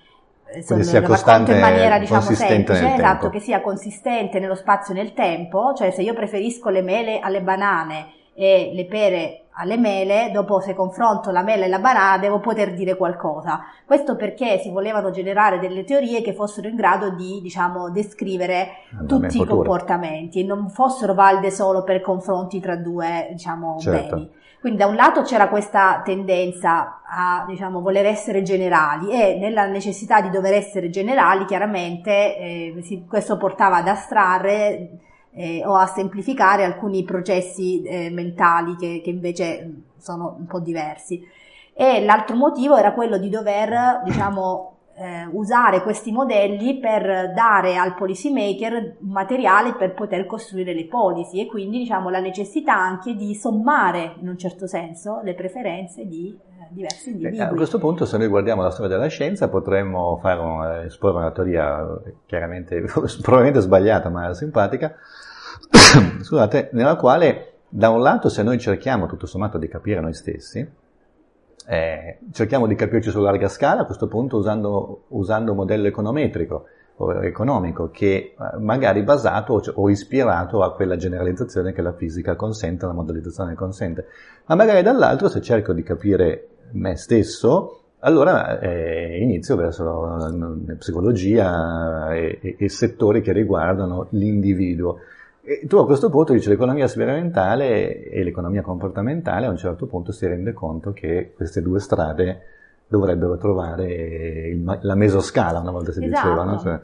sia costante in maniera diciamo semplice, esatto, che sia consistente nello spazio e nel tempo, cioè se io preferisco le mele alle banane e le pere alle mele, dopo se confronto la mela e la banana devo poter dire qualcosa. Questo perché si volevano generare delle teorie che fossero in grado di, diciamo, descrivere tutti i comportamenti e non fossero valide solo per confronti tra due, diciamo, certo. beni. Quindi da un lato c'era questa tendenza a diciamo, voler essere generali e nella necessità di dover essere generali chiaramente eh, si, questo portava ad astrarre eh, o a semplificare alcuni processi eh, mentali che, che, invece sono un po' diversi. E l'altro motivo era quello di dover, diciamo, eh, usare questi modelli per dare al policy maker materiale per poter costruire le policy e quindi diciamo la necessità anche di sommare in un certo senso le preferenze di eh, diversi individui. A questo punto se noi guardiamo la storia della scienza potremmo fare un, esporre una teoria chiaramente [laughs] probabilmente sbagliata ma simpatica [coughs] scusate, nella quale da un lato se noi cerchiamo tutto sommato di capire noi stessi, eh, cerchiamo di capirci su larga scala, a questo punto usando, usando un modello econometrico o economico che eh, magari basato o ispirato a quella generalizzazione che la fisica consente, la modellizzazione consente. Ma magari dall'altro se cerco di capire me stesso, allora eh, inizio verso la, la psicologia e, e, e settori che riguardano l'individuo. E tu a questo punto dici l'economia sperimentale e l'economia comportamentale a un certo punto si rende conto che queste due strade dovrebbero trovare il, la mesoscala, una volta si esatto. diceva. No? Cioè,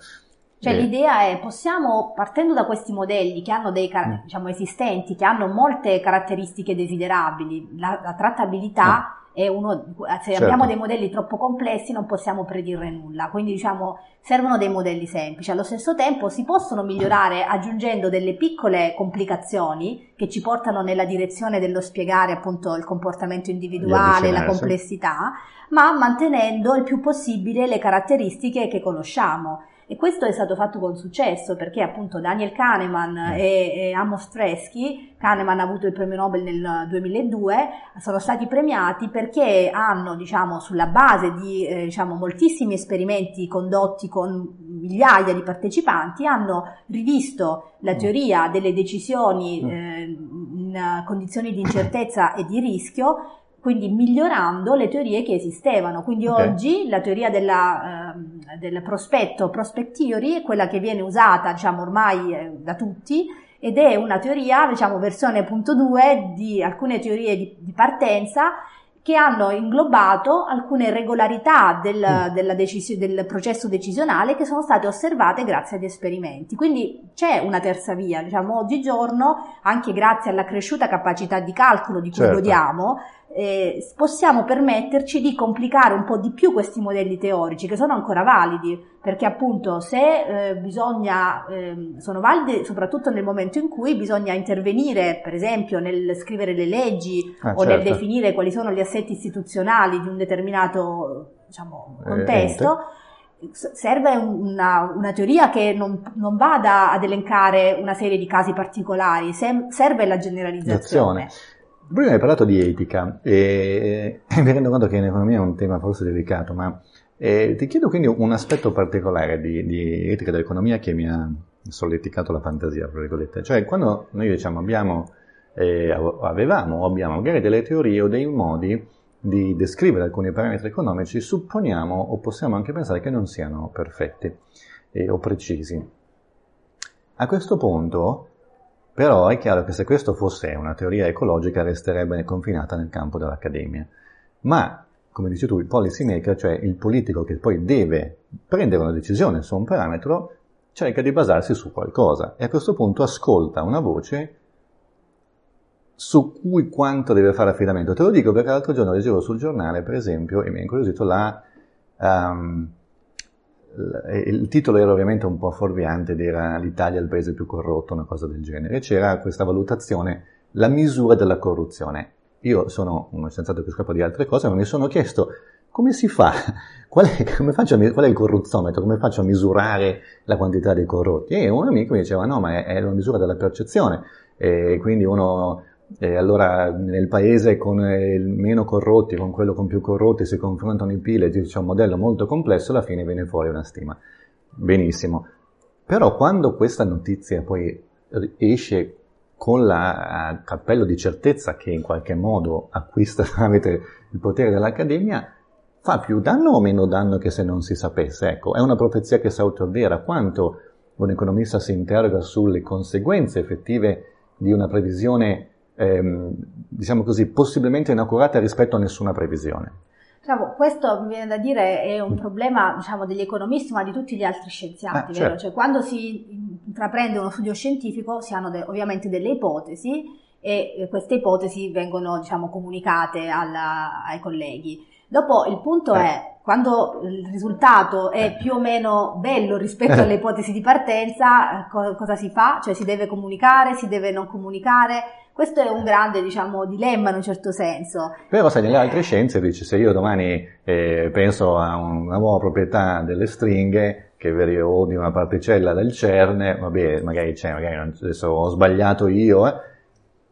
cioè l'idea è, possiamo, partendo da questi modelli che hanno dei, mm. diciamo, esistenti, che hanno molte caratteristiche desiderabili, la, la trattabilità... Mm è uno, se certo. abbiamo dei modelli troppo complessi non possiamo predire nulla, quindi diciamo servono dei modelli semplici. Allo stesso tempo si possono migliorare aggiungendo delle piccole complicazioni che ci portano nella direzione dello spiegare appunto il comportamento individuale, la complessità, ma mantenendo il più possibile le caratteristiche che conosciamo. E questo è stato fatto con successo perché appunto Daniel Kahneman mm. e, e, Amos Tversky, Kahneman ha avuto il premio Nobel nel 2002, sono stati premiati perché hanno, diciamo, sulla base di eh, diciamo, moltissimi esperimenti condotti con migliaia di partecipanti, hanno rivisto la mm. teoria delle decisioni mm. eh, in condizioni di incertezza e di rischio quindi migliorando le teorie che esistevano. Quindi okay. oggi la teoria della, eh, del prospetto, prospect theory, è quella che viene usata, diciamo, ormai eh, da tutti, ed è una teoria, diciamo, versione punto 2 di alcune teorie di, di partenza che hanno inglobato alcune regolarità del, mm. decis- del, processo decisionale che sono state osservate grazie agli esperimenti. Quindi c'è una terza via, diciamo, oggigiorno, anche grazie alla cresciuta capacità di calcolo di cui certo. godiamo, eh, possiamo permetterci di complicare un po' di più questi modelli teorici che sono ancora validi, perché appunto se eh, bisogna, eh, sono validi soprattutto nel momento in cui bisogna intervenire, per esempio nel scrivere le leggi ah, o certo. nel definire quali sono gli assetti istituzionali di un determinato diciamo, eh, contesto. serve una, una, teoria che non, non, vada ad elencare una serie di casi particolari, serve la generalizzazione. Prima hai parlato di etica e, e [laughs] mi rendo conto che in economia è un tema forse delicato, ma eh, ti chiedo quindi un aspetto particolare di, di etica dell'economia che mi ha solleticato la fantasia, tra virgolette. Cioè, quando noi diciamo abbiamo, eh, avevamo o abbiamo magari delle teorie o dei modi di descrivere alcuni parametri economici, supponiamo o possiamo anche pensare che non siano perfetti eh, o precisi. A questo punto Però è chiaro che se questo fosse una teoria ecologica resterebbe confinata nel campo dell'accademia. Ma, come dici tu, il policy maker, cioè il politico che poi deve prendere una decisione su un parametro, cerca di basarsi su qualcosa e a questo punto ascolta una voce su cui quanto deve fare affidamento. Te lo dico perché l'altro giorno leggevo sul giornale, per esempio, e mi ha incuriosito la... Um, il titolo era ovviamente un po' fuorviante ed era l'Italia il paese più corrotto, una cosa del genere. C'era questa valutazione, la misura della corruzione. Io sono uno scienziato che scappa di altre cose, ma mi sono chiesto come si fa? [laughs] Qual è, faccio, qual è, il corruzzometro? Come faccio a misurare la quantità di corrotti? E un amico mi diceva no, ma è, è la misura della percezione. E quindi uno e allora nel paese con il meno corrotti, con quello con più corrotti si confrontano i PIL e c'è un modello molto complesso, alla fine viene fuori una stima. Benissimo. Però quando questa notizia poi esce con il cappello di certezza che in qualche modo acquista [laughs] tramite il potere dell'Accademia, fa più danno o meno danno che se non si sapesse? Ecco, è una profezia che si autoavvera. Quanto un economista si interroga sulle conseguenze effettive di una previsione ehm, diciamo così, possibilmente inaccurata rispetto a nessuna previsione. Diciamo, questo mi viene da dire è un problema diciamo, degli economisti ma di tutti gli altri scienziati, ah, certo. cioè, quando si intraprende uno studio scientifico si hanno de- ovviamente delle ipotesi e queste ipotesi vengono diciamo, comunicate alla, ai colleghi. Dopo il punto eh. è, quando il risultato è eh. più o meno bello rispetto alle ipotesi di partenza, co- cosa si fa? Cioè si deve comunicare, si deve non comunicare? Questo è un grande, diciamo, dilemma in un certo senso. Però sai, nelle altre scienze dice, se io domani eh, penso a una nuova proprietà delle stringhe, che o di una particella del CERN, vabbè, magari c'è, magari adesso ho sbagliato io, eh,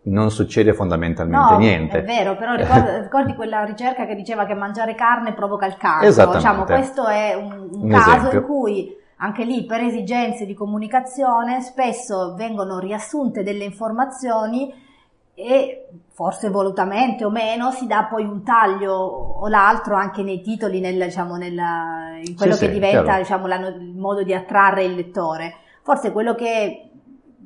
non succede fondamentalmente no, niente. È vero, però ricordi, [laughs] ricordi, quella ricerca che diceva che mangiare carne provoca il cancro? Diciamo, questo è un, un, un caso esempio. in cui anche lì per esigenze di comunicazione spesso vengono riassunte delle informazioni e forse volutamente o meno si dà poi un taglio o l'altro anche nei titoli, nel, diciamo, nel, in quello sì, che sì, diventa diciamo, la, il modo di attrarre il lettore. Forse quello che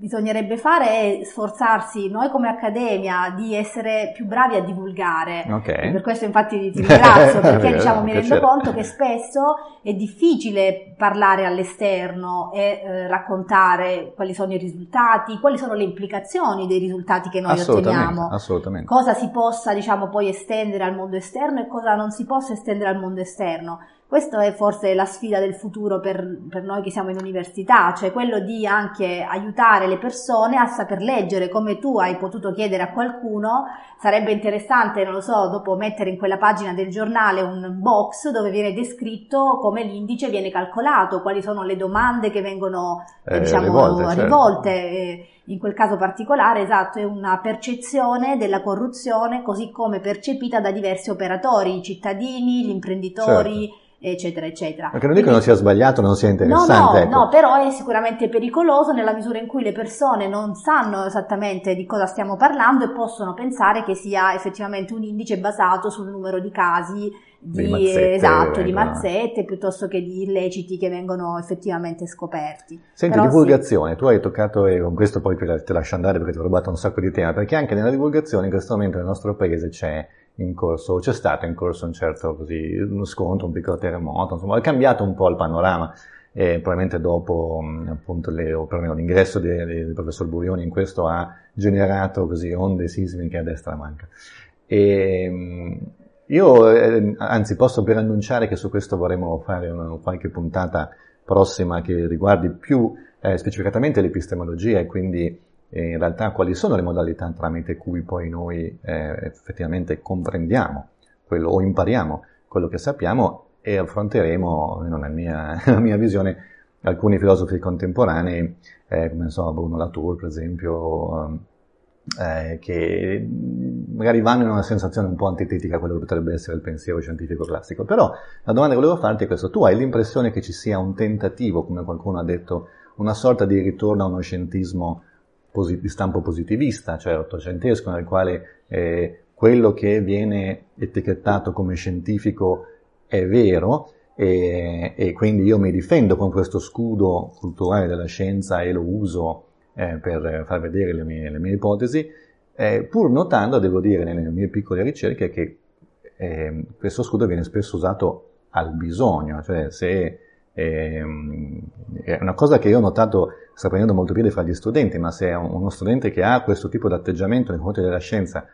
bisognerebbe fare è sforzarsi noi come accademia di essere più bravi a divulgare. Okay. Per questo infatti ti ringrazio [laughs] perché diciamo, mi rendo conto che spesso è difficile parlare all'esterno e eh, raccontare quali sono i risultati, quali sono le implicazioni dei risultati che noi otteniamo. Assolutamente. Cosa si possa diciamo poi estendere al mondo esterno e cosa non si possa estendere al mondo esterno. Questa è forse la sfida del futuro per, per, noi che siamo in università, cioè quello di anche aiutare le persone a saper leggere, come tu hai potuto chiedere a qualcuno, sarebbe interessante, non lo so, dopo mettere in quella pagina del giornale un box dove viene descritto come l'indice viene calcolato, quali sono le domande che vengono eh, diciamo, rivolte. Certo. rivolte. Eh, in quel caso particolare, esatto, è una percezione della corruzione così come percepita da diversi operatori, i cittadini, gli imprenditori. Certo eccetera, eccetera. Perché non dico che non sia sbagliato, non sia interessante. No, no, ecco. no, però è sicuramente pericoloso nella misura in cui le persone non sanno esattamente di cosa stiamo parlando e possono pensare che sia effettivamente un indice basato sul numero di casi di, di mazzette, esatto, di mazzette piuttosto che di illeciti che vengono effettivamente scoperti. Senti, Però divulgazione, sì. tu hai toccato, e con questo poi te lascio andare perché ti ho rubato un sacco di tema, perché anche nella divulgazione in questo momento nel nostro paese c'è in corso, c'è stato in corso un certo così, uno scontro, un piccolo terremoto, insomma, è cambiato un po' il panorama. E probabilmente dopo appunto le, l'ingresso del professor Burioni in questo ha generato così onde sismiche a destra manca. E, io eh, anzi posso per annunciare che su questo vorremmo fare una, qualche puntata prossima che riguardi più eh, specificatamente l'epistemologia e quindi in realtà quali sono le modalità tramite cui poi noi eh, effettivamente comprendiamo quello o impariamo quello che sappiamo e affronteremo, nella mia, [laughs] nella mia visione, alcuni filosofi contemporanei, eh, come so, Bruno Latour per esempio, eh, che magari vanno in una sensazione un po' antitetica a quello che potrebbe essere il pensiero scientifico classico. Però la domanda che volevo farti è questa, tu hai l'impressione che ci sia un tentativo, come qualcuno ha detto, una sorta di ritorno a uno scientismo di stampo positivista, cioè ottocentesco, nel quale eh, quello che viene etichettato come scientifico è vero e, e, quindi io mi difendo con questo scudo culturale della scienza e lo uso eh, per far vedere le mie, le mie ipotesi, eh, pur notando, devo dire, nelle mie piccole ricerche che eh, questo scudo viene spesso usato al bisogno, cioè se ehm, è una cosa che io ho notato sta prendendo molto piede fra gli studenti, ma se uno studente che ha questo tipo di atteggiamento nei confronti della scienza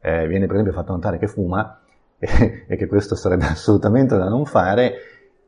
eh, viene per esempio fatto notare che fuma e, [laughs] e che questo sarebbe [laughs] assolutamente da non fare,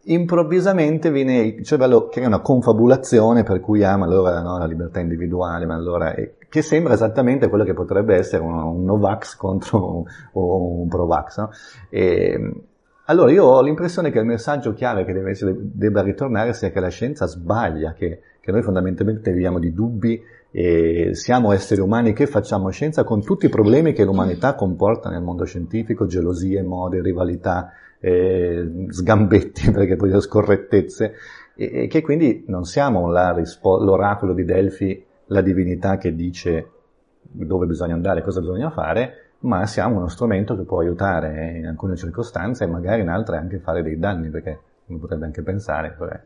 improvvisamente viene il cervello crea una confabulazione per cui ah ma allora no, la libertà individuale, ma allora che sembra esattamente quello che potrebbe essere un, un Novax contro un, un Provax. No? E, allora io ho l'impressione che il messaggio chiave che deve essere, debba ritornare sia che la scienza sbaglia, che, che noi fondamentalmente viviamo di dubbi e siamo esseri umani che facciamo scienza con tutti i problemi che l'umanità comporta nel mondo scientifico, gelosie, mode, rivalità, eh, sgambetti, [laughs] perché poi scorrettezze, e, e, che quindi non siamo la, l'oracolo di Delfi la divinità che dice dove bisogna andare, cosa bisogna fare, ma siamo uno strumento che può aiutare in alcune circostanze e magari in altre anche fare dei danni, perché uno potrebbe anche pensare cioè,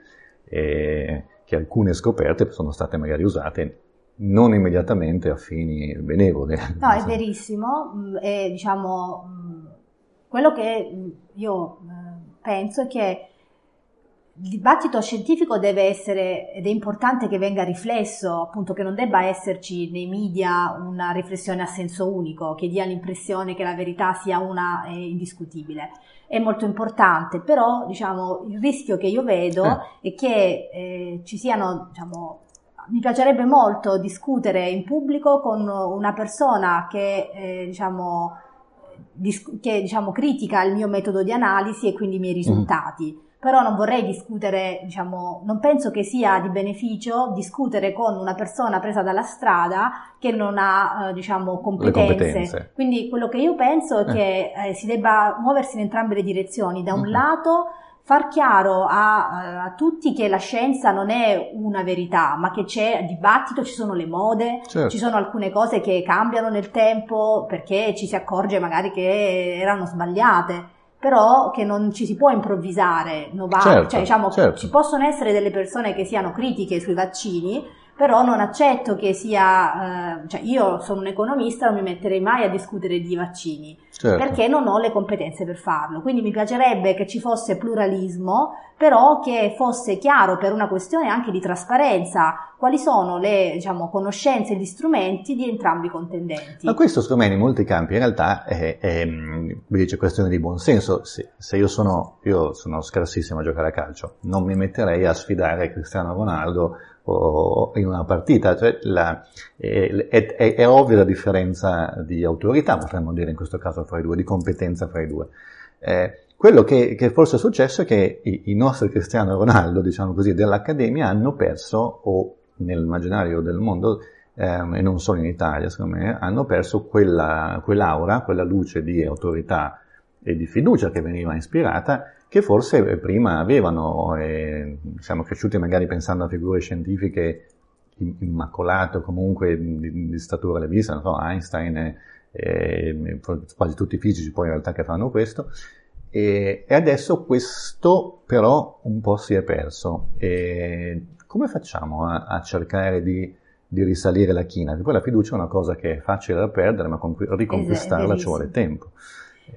eh, che alcune scoperte sono state magari usate non immediatamente a fini benevoli. No, è verissimo, mm, e diciamo, mm, quello che mm, io penso è che il dibattito scientifico deve essere, ed è importante che venga riflesso, appunto che non debba esserci nei media una riflessione a senso unico, che dia l'impressione che la verità sia una e indiscutibile. È molto importante, però diciamo, il rischio che io vedo eh. è che eh, ci siano, diciamo, mi piacerebbe molto discutere in pubblico con una persona che, eh, diciamo, dis- che diciamo, critica il mio metodo di analisi e quindi i miei mm. risultati. Mm però non vorrei discutere, diciamo, non penso che sia di beneficio discutere con una persona presa dalla strada che non ha, eh, diciamo, competenze. competenze. Quindi quello che io penso è che eh, si debba muoversi in entrambe le direzioni. Da un uh-huh. lato far chiaro a, a, tutti che la scienza non è una verità, ma che c'è dibattito, ci sono le mode, certo. ci sono alcune cose che cambiano nel tempo perché ci si accorge magari che erano sbagliate però che non ci si può improvvisare, novare, certo, cioè diciamo certo. ci possono essere delle persone che siano critiche sui vaccini, però non accetto che sia, eh, cioè io sono un economista, non mi metterei mai a discutere di vaccini, certo. perché non ho le competenze per farlo. Quindi mi piacerebbe che ci fosse pluralismo, però che fosse chiaro per una questione anche di trasparenza quali sono le diciamo, conoscenze e gli strumenti di entrambi i contendenti. Ma questo secondo me in molti campi in realtà è, è dice, questione di buonsenso. Se, se io, sono, io sono scarsissimo a giocare a calcio, non mi metterei a sfidare Cristiano Ronaldo o in una partita, cioè la, è, è, è, ovvia la differenza di autorità, potremmo dire in questo caso fra i due, di competenza fra i due. Eh, quello che, che, forse è successo è che i, i, nostri Cristiano Ronaldo, diciamo così, dell'Accademia hanno perso, o nell'immaginario del mondo, ehm, e non solo in Italia, secondo me, hanno perso quella, quell'aura, quella luce di autorità e di fiducia che veniva ispirata che forse prima avevano, e siamo cresciuti magari pensando a figure scientifiche immacolate o comunque di, di statura levista, so, Einstein e, e, quasi tutti i fisici poi in realtà che fanno questo, e, e, adesso questo però un po' si è perso. E come facciamo a, a cercare di, di, risalire la china? Perché poi la fiducia è una cosa che è facile da perdere, ma riconquistarla ci vuole tempo.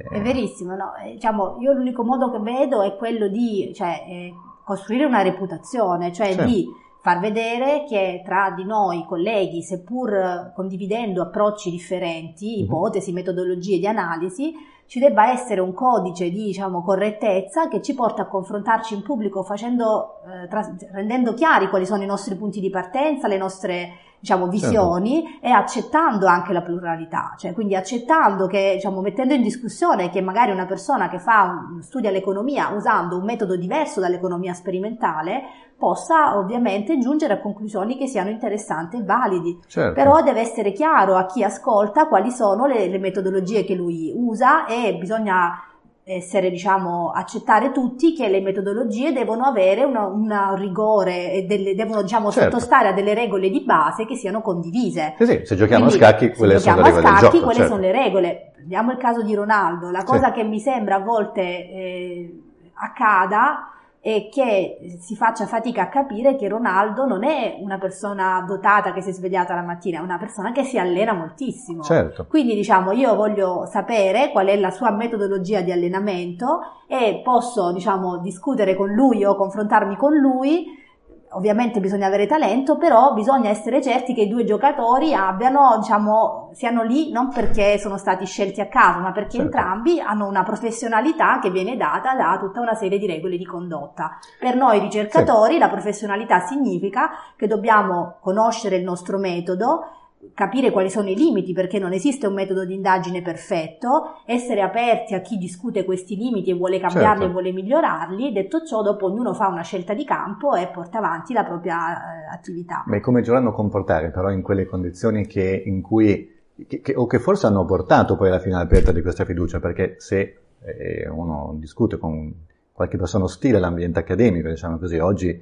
È verissimo, no? Eh, diciamo, io l'unico modo che vedo è quello di cioè, eh, costruire una reputazione, cioè certo. di far vedere che tra di noi colleghi, seppur condividendo approcci differenti, mhm. ipotesi, metodologie di analisi, ci debba essere un codice di diciamo, correttezza che ci porta a confrontarci in pubblico facendo, eh, tra- rendendo chiari quali sono i nostri punti di partenza, le nostre diciamo, certo. visioni certo. e accettando anche la pluralità, cioè quindi accettando che, diciamo, mettendo in discussione che magari una persona che fa studia l'economia usando un metodo diverso dall'economia sperimentale possa ovviamente giungere a conclusioni che siano interessanti e validi, certo. però deve essere chiaro a chi ascolta quali sono le, le metodologie che lui usa e bisogna essere, diciamo, accettare tutti che le metodologie devono avere un rigore e delle, devono, diciamo, certo. sottostare a delle regole di base che siano condivise. Sì, sì, se giochiamo Quindi, a scacchi, quelle sono le regole scacchi, gioco, quelle certo. sono le regole. Vediamo il caso di Ronaldo. La cosa sì. che mi sembra a volte eh, accada e che si faccia fatica a capire che Ronaldo non è una persona dotata che si è svegliata la mattina, è una persona che si allena moltissimo. Certo. Quindi diciamo io voglio sapere qual è la sua metodologia di allenamento e posso diciamo discutere con lui o confrontarmi con lui ovviamente bisogna avere talento, però bisogna essere certi che i due giocatori abbiano, diciamo, siano lì non perché sono stati scelti a caso, ma perché certo. entrambi hanno una professionalità che viene data da tutta una serie di regole di condotta. Per noi ricercatori sì. la professionalità significa che dobbiamo conoscere il nostro metodo, capire quali sono i limiti perché non esiste un metodo di indagine perfetto, essere aperti a chi discute questi limiti e vuole cambiarli certo. e vuole migliorarli, detto ciò dopo ognuno fa una scelta di campo e porta avanti la propria eh, attività. Ma come dovranno comportare però in quelle condizioni che, in cui, che, che, o che forse hanno portato poi alla fine aperta di questa fiducia, perché se eh, uno discute con qualche persona ostile all'ambiente accademico, diciamo così, oggi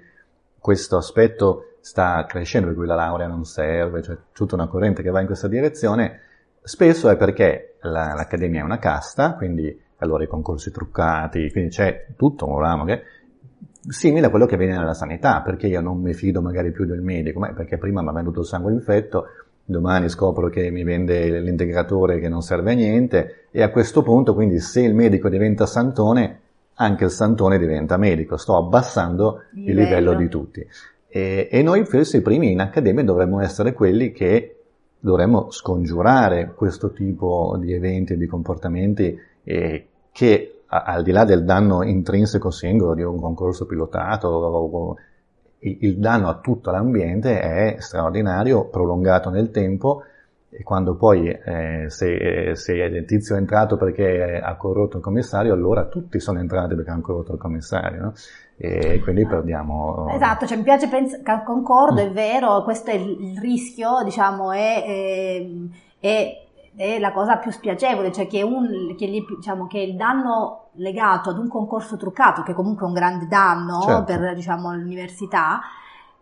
questo aspetto sta crescendo, per cui la laurea non serve, cioè tutta una corrente che va in questa direzione, spesso è perché la, l'accademia è una casta, quindi allora i concorsi truccati, quindi c'è tutto un ramo che simile a quello che viene nella sanità, perché io non mi fido magari più del medico, ma perché prima mi ha venuto il sangue infetto, domani scopro che mi vende l'integratore che non serve a niente e a questo punto quindi se il medico diventa santone, anche il santone diventa medico, sto abbassando livello. il livello di tutti. E, e noi forse i primi in accademia dovremmo essere quelli che dovremmo scongiurare questo tipo di eventi e di comportamenti eh, che a, al di là del danno intrinseco singolo di un concorso pilotato, o, il, il danno a tutto l'ambiente è straordinario, prolungato nel tempo e quando poi eh, se, se il tizio è entrato perché ha corrotto il commissario, allora tutti sono entrati perché hanno corrotto il commissario. No? E quindi perdiamo... Esatto, cioè mi piace, pens- concordo, mm. è vero, questo è il, rischio, diciamo, è, è, è, è, la cosa più spiacevole, cioè che, un, che, gli, diciamo, che, il danno legato ad un concorso truccato, che comunque è un grande danno certo. per diciamo, l'università,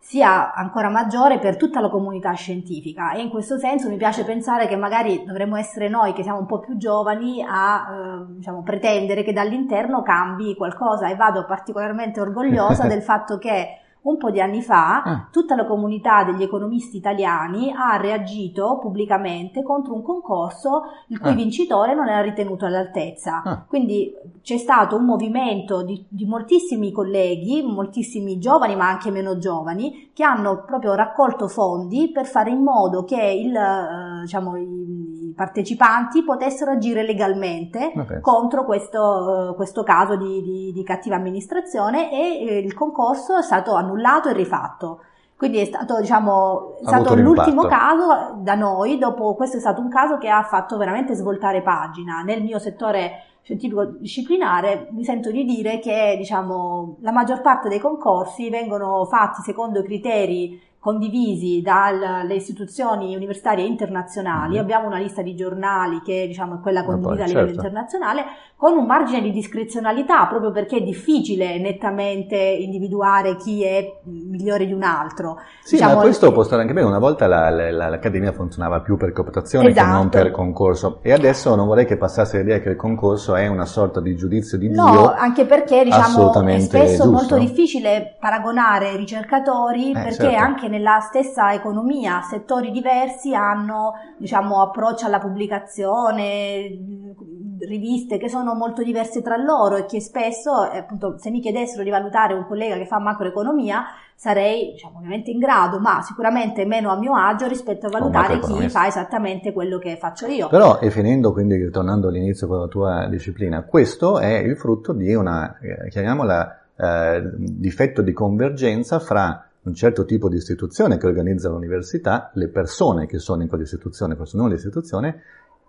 sia ancora maggiore per tutta la comunità scientifica. E in questo senso mi piace pensare che magari dovremmo essere noi che siamo un po' più giovani a eh, diciamo, pretendere che dall'interno cambi qualcosa. E vado particolarmente orgogliosa [laughs] del fatto che un po' di anni fa ah. tutta la comunità degli economisti italiani ha reagito pubblicamente contro un concorso il cui ah. vincitore non era ritenuto all'altezza. Ah. Quindi c'è stato un movimento di, di, moltissimi colleghi, moltissimi giovani ma anche meno giovani, che hanno proprio raccolto fondi per fare in modo che il, eh, diciamo, i, i, partecipanti potessero agire legalmente okay. contro questo, uh, questo caso di, di, di, cattiva amministrazione e eh, il concorso è stato annullato annullato e rifatto. Quindi è stato, diciamo, è stato l'ultimo caso da noi, dopo questo è stato un caso che ha fatto veramente svoltare pagina. Nel mio settore scientifico disciplinare mi sento di dire che diciamo, la maggior parte dei concorsi vengono fatti secondo criteri condivisi dalle istituzioni universitarie internazionali, mm. abbiamo una lista di giornali che diciamo, è quella condivisa a livello certo. internazionale, con un margine di discrezionalità, proprio perché è difficile nettamente individuare chi è migliore di un altro. Sì, diciamo, ma questo può stare anche bene, una volta la, la, l'accademia funzionava più per cooptazione esatto. che non per concorso, e adesso non vorrei che passasse l'idea che il concorso è una sorta di giudizio di Dio. No, anche perché diciamo, è spesso giusto. molto difficile paragonare ricercatori, eh, perché certo. anche nella stessa economia settori diversi hanno diciamo, approccio alla pubblicazione, riviste che sono molto diverse tra loro e che spesso, eh, appunto, se mi chiedessero di valutare un collega che fa macroeconomia, sarei diciamo, ovviamente in grado, ma sicuramente meno a mio agio rispetto a valutare chi fa esattamente quello che faccio io. Però, e finendo quindi, ritornando all'inizio con la tua disciplina, questo è il frutto di una, eh, chiamiamola, eh, difetto di convergenza fra un certo tipo di istituzione che organizza l'università, le persone che sono in quell'istituzione, forse non l'istituzione,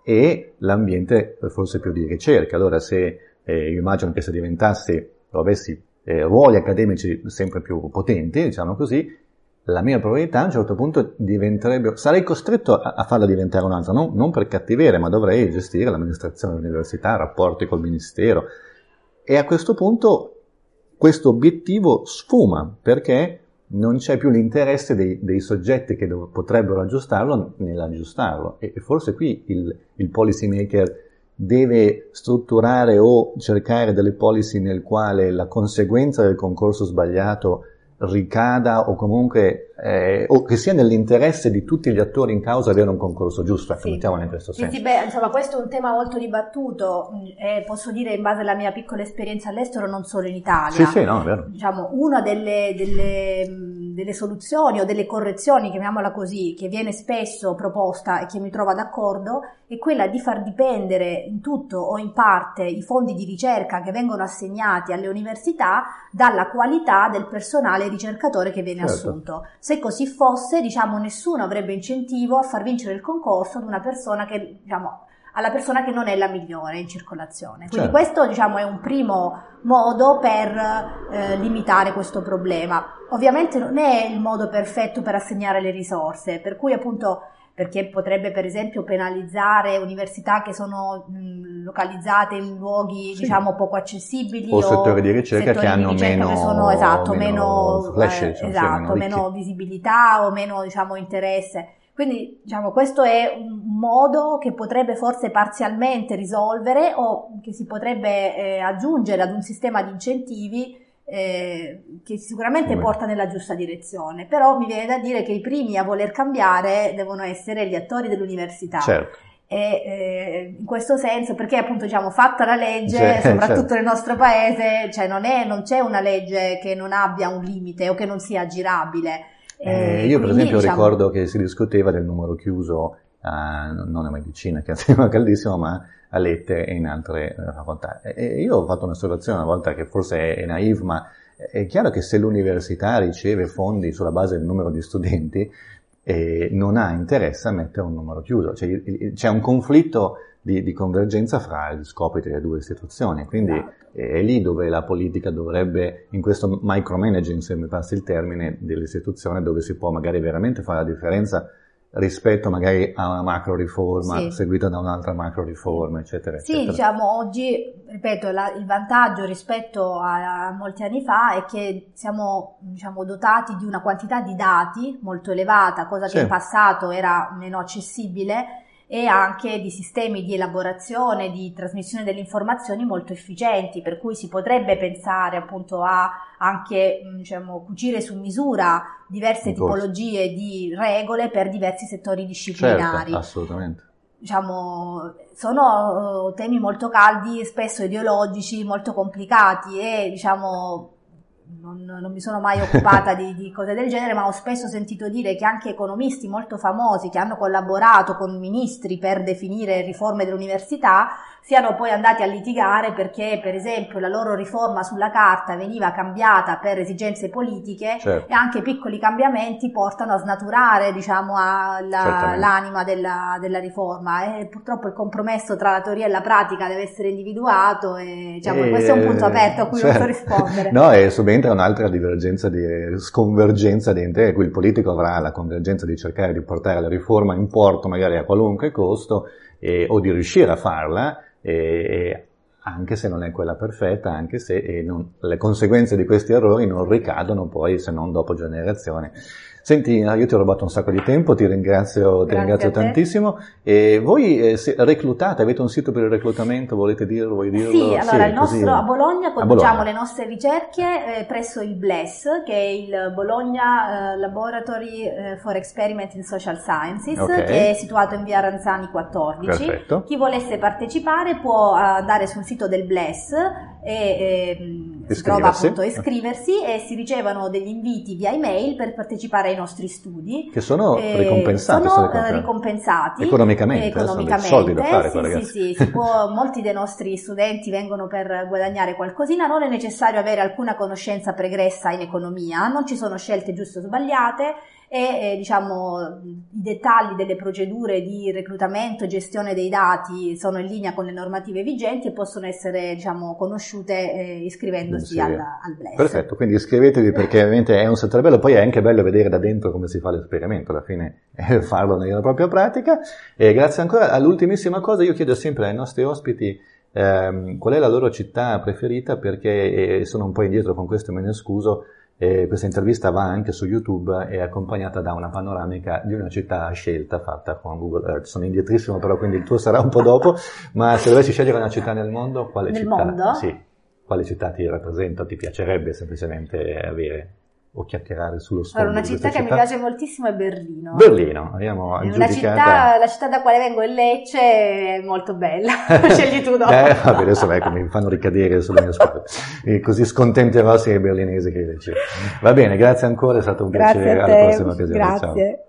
e l'ambiente forse più di ricerca. Allora se eh, io immagino che se diventassi o avessi eh, ruoli accademici sempre più potenti, diciamo così, la mia probabilità a un certo punto diventerebbe, sarei costretto a, a farla diventare un'altra, non, non per cattiveria, ma dovrei gestire l'amministrazione dell'università, rapporti col ministero. E a questo punto questo obiettivo sfuma perché non c'è più l'interesse dei, dei soggetti che dov- potrebbero aggiustarlo nell'aggiustarlo. E, e forse qui il, il policy maker deve strutturare o cercare delle policy nel quale la conseguenza del concorso sbagliato ricada o comunque eh, o che sia nell'interesse di tutti gli attori in causa avere un concorso giusto, ecco, sì. mettiamolo in questo senso. Sì, sì, beh, insomma, questo è un tema molto dibattuto e posso dire in base alla mia piccola esperienza all'estero, non solo in Italia. Sì, sì, no, è vero. Diciamo, una delle, delle, delle soluzioni o delle correzioni, chiamiamola così, che viene spesso proposta e che mi trova d'accordo, è quella di far dipendere in tutto o in parte i fondi di ricerca che vengono assegnati alle università dalla qualità del personale ricercatore che viene Certo. assunto. Se così fosse, diciamo, nessuno avrebbe incentivo a far vincere il concorso ad una persona che, diciamo, alla persona che non è la migliore in circolazione. Quindi Certo. questo, diciamo, è un primo modo per eh, limitare questo problema. Ovviamente non è il modo perfetto per assegnare le risorse, per cui appunto perché potrebbe per esempio penalizzare università che sono mh, localizzate in luoghi Sì. diciamo poco accessibili O settori di ricerca settori che hanno ricerca meno- che sono esatto, meno meno, flash, eh, diciamo, esatto, meno visibilità o meno diciamo interesse. Quindi diciamo questo è un modo che potrebbe forse parzialmente risolvere o che si potrebbe eh, aggiungere ad un sistema di incentivi eh, che sicuramente Come? porta nella giusta direzione, però mi viene da dire che i primi a voler cambiare devono essere gli attori dell'università. Certo. E eh, in questo senso, perché appunto diciamo fatta la legge, [laughs] Cioè, soprattutto certo. nel nostro paese, cioè non, è, non c'è una legge che non abbia un limite o che non sia aggirabile. Eh, Eh, io per esempio diciamo, ricordo che si discuteva del numero chiuso a, non a medicina, che [laughs] tema caldissimo, ma a lettere e in altre eh, facoltà. E, io ho fatto un'osservazione una volta che forse è, è naive, ma è chiaro che se l'università riceve fondi sulla base del numero di studenti, eh, non ha interesse a mettere un numero chiuso. Cioè, c'è un conflitto di, di convergenza fra gli scopi delle due istituzioni, quindi Esatto. è lì dove la politica dovrebbe, in questo micromanaging, se mi passi il termine, dell'istituzione, dove si può magari veramente fare la differenza rispetto magari a una macro riforma Sì. seguita da un'altra macro riforma, eccetera, Sì, eccetera. diciamo oggi, ripeto, la- il vantaggio rispetto a, a molti anni fa è che siamo diciamo, dotati di una quantità di dati molto elevata, cosa Sì. che in passato era meno accessibile, e anche di sistemi di elaborazione, di trasmissione delle informazioni molto efficienti, per cui si potrebbe pensare appunto a anche diciamo, cucire su misura diverse tipologie di regole per diversi settori disciplinari Certo, assolutamente. diciamo, sono eh, temi molto caldi, spesso ideologici, molto complicati e diciamo non, non mi sono mai occupata di, di cose del genere, ma ho spesso sentito dire che anche economisti molto famosi che hanno collaborato con ministri per definire riforme dell'università siano poi andati a litigare perché, per esempio, la loro riforma sulla carta veniva cambiata per esigenze politiche Certo. e anche piccoli cambiamenti portano a snaturare, diciamo, a- la- l'anima della, della riforma e purtroppo il compromesso tra la teoria e la pratica deve essere individuato e diciamo, E- questo è un punto aperto a cui non so certo. rispondere. No, e subentra un'altra divergenza di sconvergenza di intenti, cui il politico avrà la convergenza di cercare di portare la riforma in porto magari a qualunque costo e- o di riuscire a farla, e- e anche se non è quella perfetta, anche se non- le conseguenze di questi errori non ricadono poi se non dopo generazioni. Senti, io ti ho rubato un sacco di tempo, ti ringrazio, ti ringrazio tantissimo. E voi eh, reclutate, avete un sito per il reclutamento, volete dirlo? Vuoi dirlo? Sì, allora il così. nostro, a Bologna conduciamo le nostre ricerche eh, presso il BLES, che è il Bologna eh, Laboratory eh, for Experiment in Social Sciences, Ok. che è situato in via Ranzani 14. Perfetto. Chi volesse partecipare può eh, andare sul sito del BLES e ehm, si trova Iscriversi. appunto a iscriversi e si ricevoano degli inviti via email per partecipare ai nostri studi. Che sono Eh, ricompensati. sono, ricompensati Economicamente, economicamente, soldi da fare, sì, qua, sì, sì, può- molti dei nostri studenti vengono per guadagnare qualcosina, non è necessario avere alcuna conoscenza pregressa in economia, non ci sono scelte giuste o sbagliate e eh, diciamo i dettagli delle procedure di reclutamento e gestione dei dati sono in linea con le normative vigenti e possono essere diciamo conosciute eh, iscrivendosi al, al BLES. Perfetto, quindi iscrivetevi perché ovviamente è un settore bello, poi è anche bello vedere da dentro come si fa l'esperimento, alla fine [laughs] è farlo nella propria pratica. E grazie ancora. All'ultimissima cosa, io chiedo sempre ai nostri ospiti ehm, qual è la loro città preferita perché eh, sono un po' indietro con questo, me ne scuso. E questa intervista va anche su YouTube e è accompagnata da una panoramica di una città scelta fatta con Google Earth. Sono indietrissimo però, quindi il tuo sarà un po' dopo, ma se dovessi scegliere una città nel mondo, quale nel città? mondo? Sì. Quale città ti rappresenta, ti piacerebbe semplicemente avere? O chiacchierare sullo sfondo. Allora, una città che città. mi piace moltissimo è Berlino. Berlino, abbiamo una città, la città da quale vengo è Lecce, è molto bella. [laughs] Scegli tu dopo. Eh, vabbè, adesso ecco, mi fanno ricadere sulle mie spalle. [laughs] E così scontenterò sia i berlinesi che i Lecce. Va bene, grazie ancora, è stato un grazie piacere. Alla prossima occasione. Grazie. Ciao.